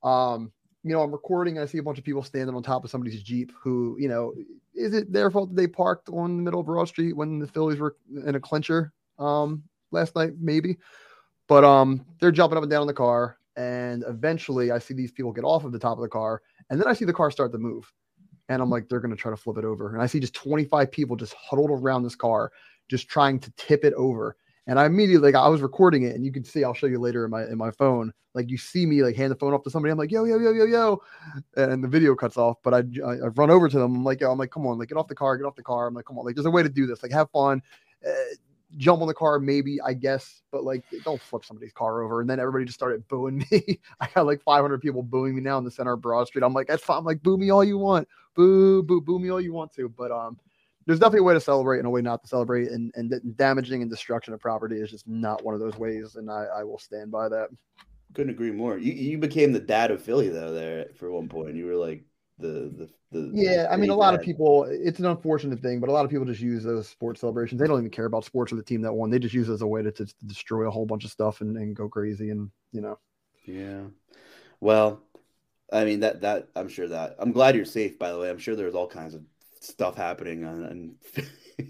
um, you know, I'm recording. I see a bunch of people standing on top of somebody's Jeep who, you know, is it their fault that they parked on the middle of Broad Street when the Phillies were in a clincher um, last night? Maybe. But um, they're jumping up and down in the car. And eventually I see these people get off of the top of the car. And then I see the car start to move. And I'm like, they're to try to flip it over. And I see just 25 people just huddled around this car, just trying to tip it over. And I immediately like I was recording it, and you can see I'll show you later in my in my phone. Like you see me like hand the phone off to somebody. I'm like yo yo yo yo yo, and the video cuts off. But I I, I run over to them. I'm like yo I'm like come on like get off the car get off the car. I'm like come on like there's a way to do this like have fun. Uh, jump on the car, maybe, I guess, but like don't flip somebody's car over. And then everybody just started booing me. I got like 500 people booing me now in the center of Broad Street. I'm like, that's fine. I'm like, boo me all you want. Boo, boo, boo me all you want to. But um, there's definitely a way to celebrate and a way not to celebrate, and, and damaging and destruction of property is just not one of those ways, and I, I will stand by that. Couldn't agree more. You you became the dad of Philly though. There for one point, you were like the the, the yeah. The I mean, a lot dad. of people. It's an unfortunate thing, but a lot of people just use those sports celebrations. They don't even care about sports or the team that won. They just use it as a way to, to destroy a whole bunch of stuff and, and go crazy, and you know. Yeah. Well, I mean that that I'm sure that I'm glad you're safe. By the way, I'm sure there's all kinds of stuff happening on. on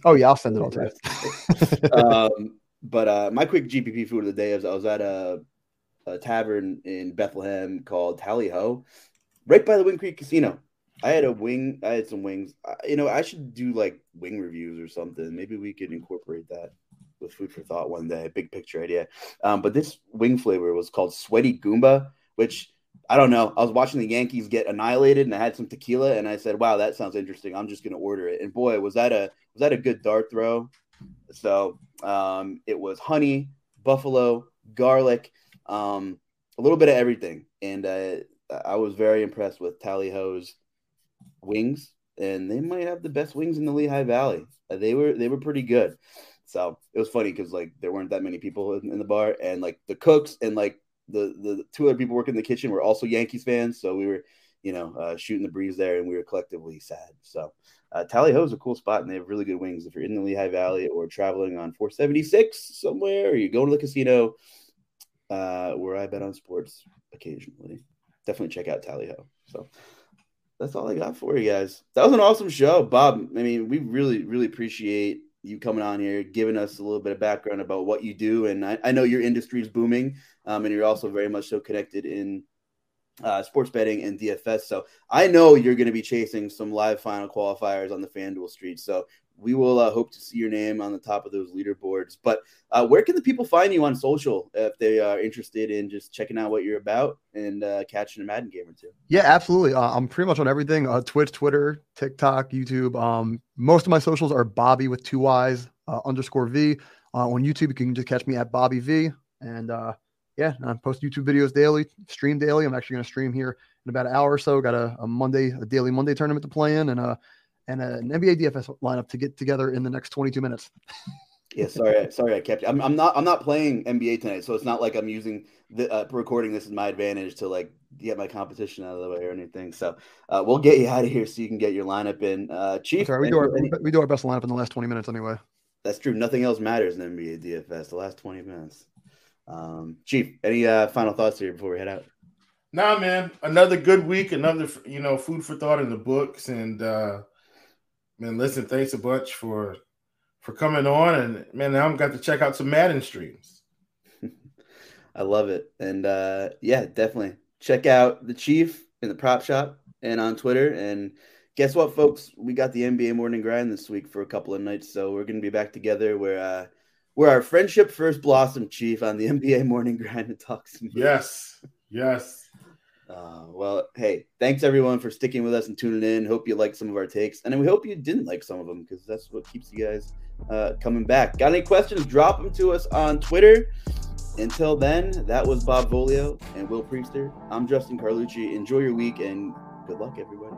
oh yeah, I'll send it all to you. um, but uh, my quick GPP food of the day is I was at a, a tavern in Bethlehem called Tally Ho, right by the Wind Creek Casino. I had a wing. I had some wings. I, you know, I should do like wing reviews or something. Maybe we could incorporate that with food for thought one day. Big picture idea. Um, but this wing flavor was called Sweaty Goomba, which I don't know. I was watching the Yankees get annihilated, and I had some tequila, and I said, "Wow, that sounds interesting. I'm just going to order it." And boy, was that a was that a good dart throw? So um, it was honey, buffalo, garlic, um, a little bit of everything, and uh, I was very impressed with Tally Ho's wings, and they might have the best wings in the Lehigh Valley. Uh, they were they were pretty good. So it was funny because like there weren't that many people in, in the bar, and like the cooks and like the the two other people working in the kitchen were also Yankees fans, so we were, you know, uh, shooting the breeze there, and we were collectively sad. So uh, Tally Ho is a cool spot, and they have really good wings. If you're in the Lehigh Valley or traveling on 476 somewhere, or you're going to the casino, uh, where I bet on sports occasionally, definitely check out Tally Ho. So that's all I got for you guys. That was an awesome show, Bob. I mean, we really, really appreciate you coming on here, giving us a little bit of background about what you do. And I, I know your industry is booming, um, and you're also very much so connected in uh, sports betting and DFS. So I know you're going to be chasing some live final qualifiers on the FanDuel street. So we will uh, hope to see your name on the top of those leaderboards. But uh, where can the people find you on social if they are interested in just checking out what you're about and uh, catching a Madden game or two? Yeah, absolutely. Uh, I'm pretty much on everything: uh, Twitch, Twitter, TikTok, YouTube. Um, most of my socials are Bobby with two Y's underscore V. on YouTube, you can just catch me at Bobby V. And yeah, I post YouTube videos daily, stream daily. I'm actually going to stream here in about an hour or so. Got a, a Monday, a daily Monday tournament to play in, and a and an NBA DFS lineup to get together in the next 22 minutes. yeah, sorry, sorry, I kept you. I'm, I'm not, I'm not playing NBA tonight, so it's not like I'm using the uh, recording this is my advantage to like get my competition out of the way or anything. So uh, we'll get you out of here so you can get your lineup in. Uh, Chief, we do our any... we do our best lineup in the last 20 minutes anyway. That's true. Nothing else matters in NBA DFS. The last 20 minutes. Um, Chief, any uh, final thoughts here before we head out? Nah, man. Another good week. Another you know food for thought in the books and. uh man, listen, thanks a bunch for for coming on, and man, now I'm got to check out some Madden streams. I love it, and uh, yeah, definitely check out the Chief in the Prop Shop and on Twitter. And guess what, folks? We got the NBA Morning Grind this week for a couple of nights, so we're gonna be back together where uh, where our friendship first blossomed, Chief, on the NBA Morning Grind and Talks. Yes, yes. Uh, well, hey, thanks everyone for sticking with us and tuning in. Hope you liked some of our takes, and we hope you didn't like some of them because that's what keeps you guys uh, coming back. Got any questions? Drop them to us on Twitter. Until then, that was Bob Volio and Will Priester. I'm Justin Carlucci. Enjoy your week and good luck, everybody.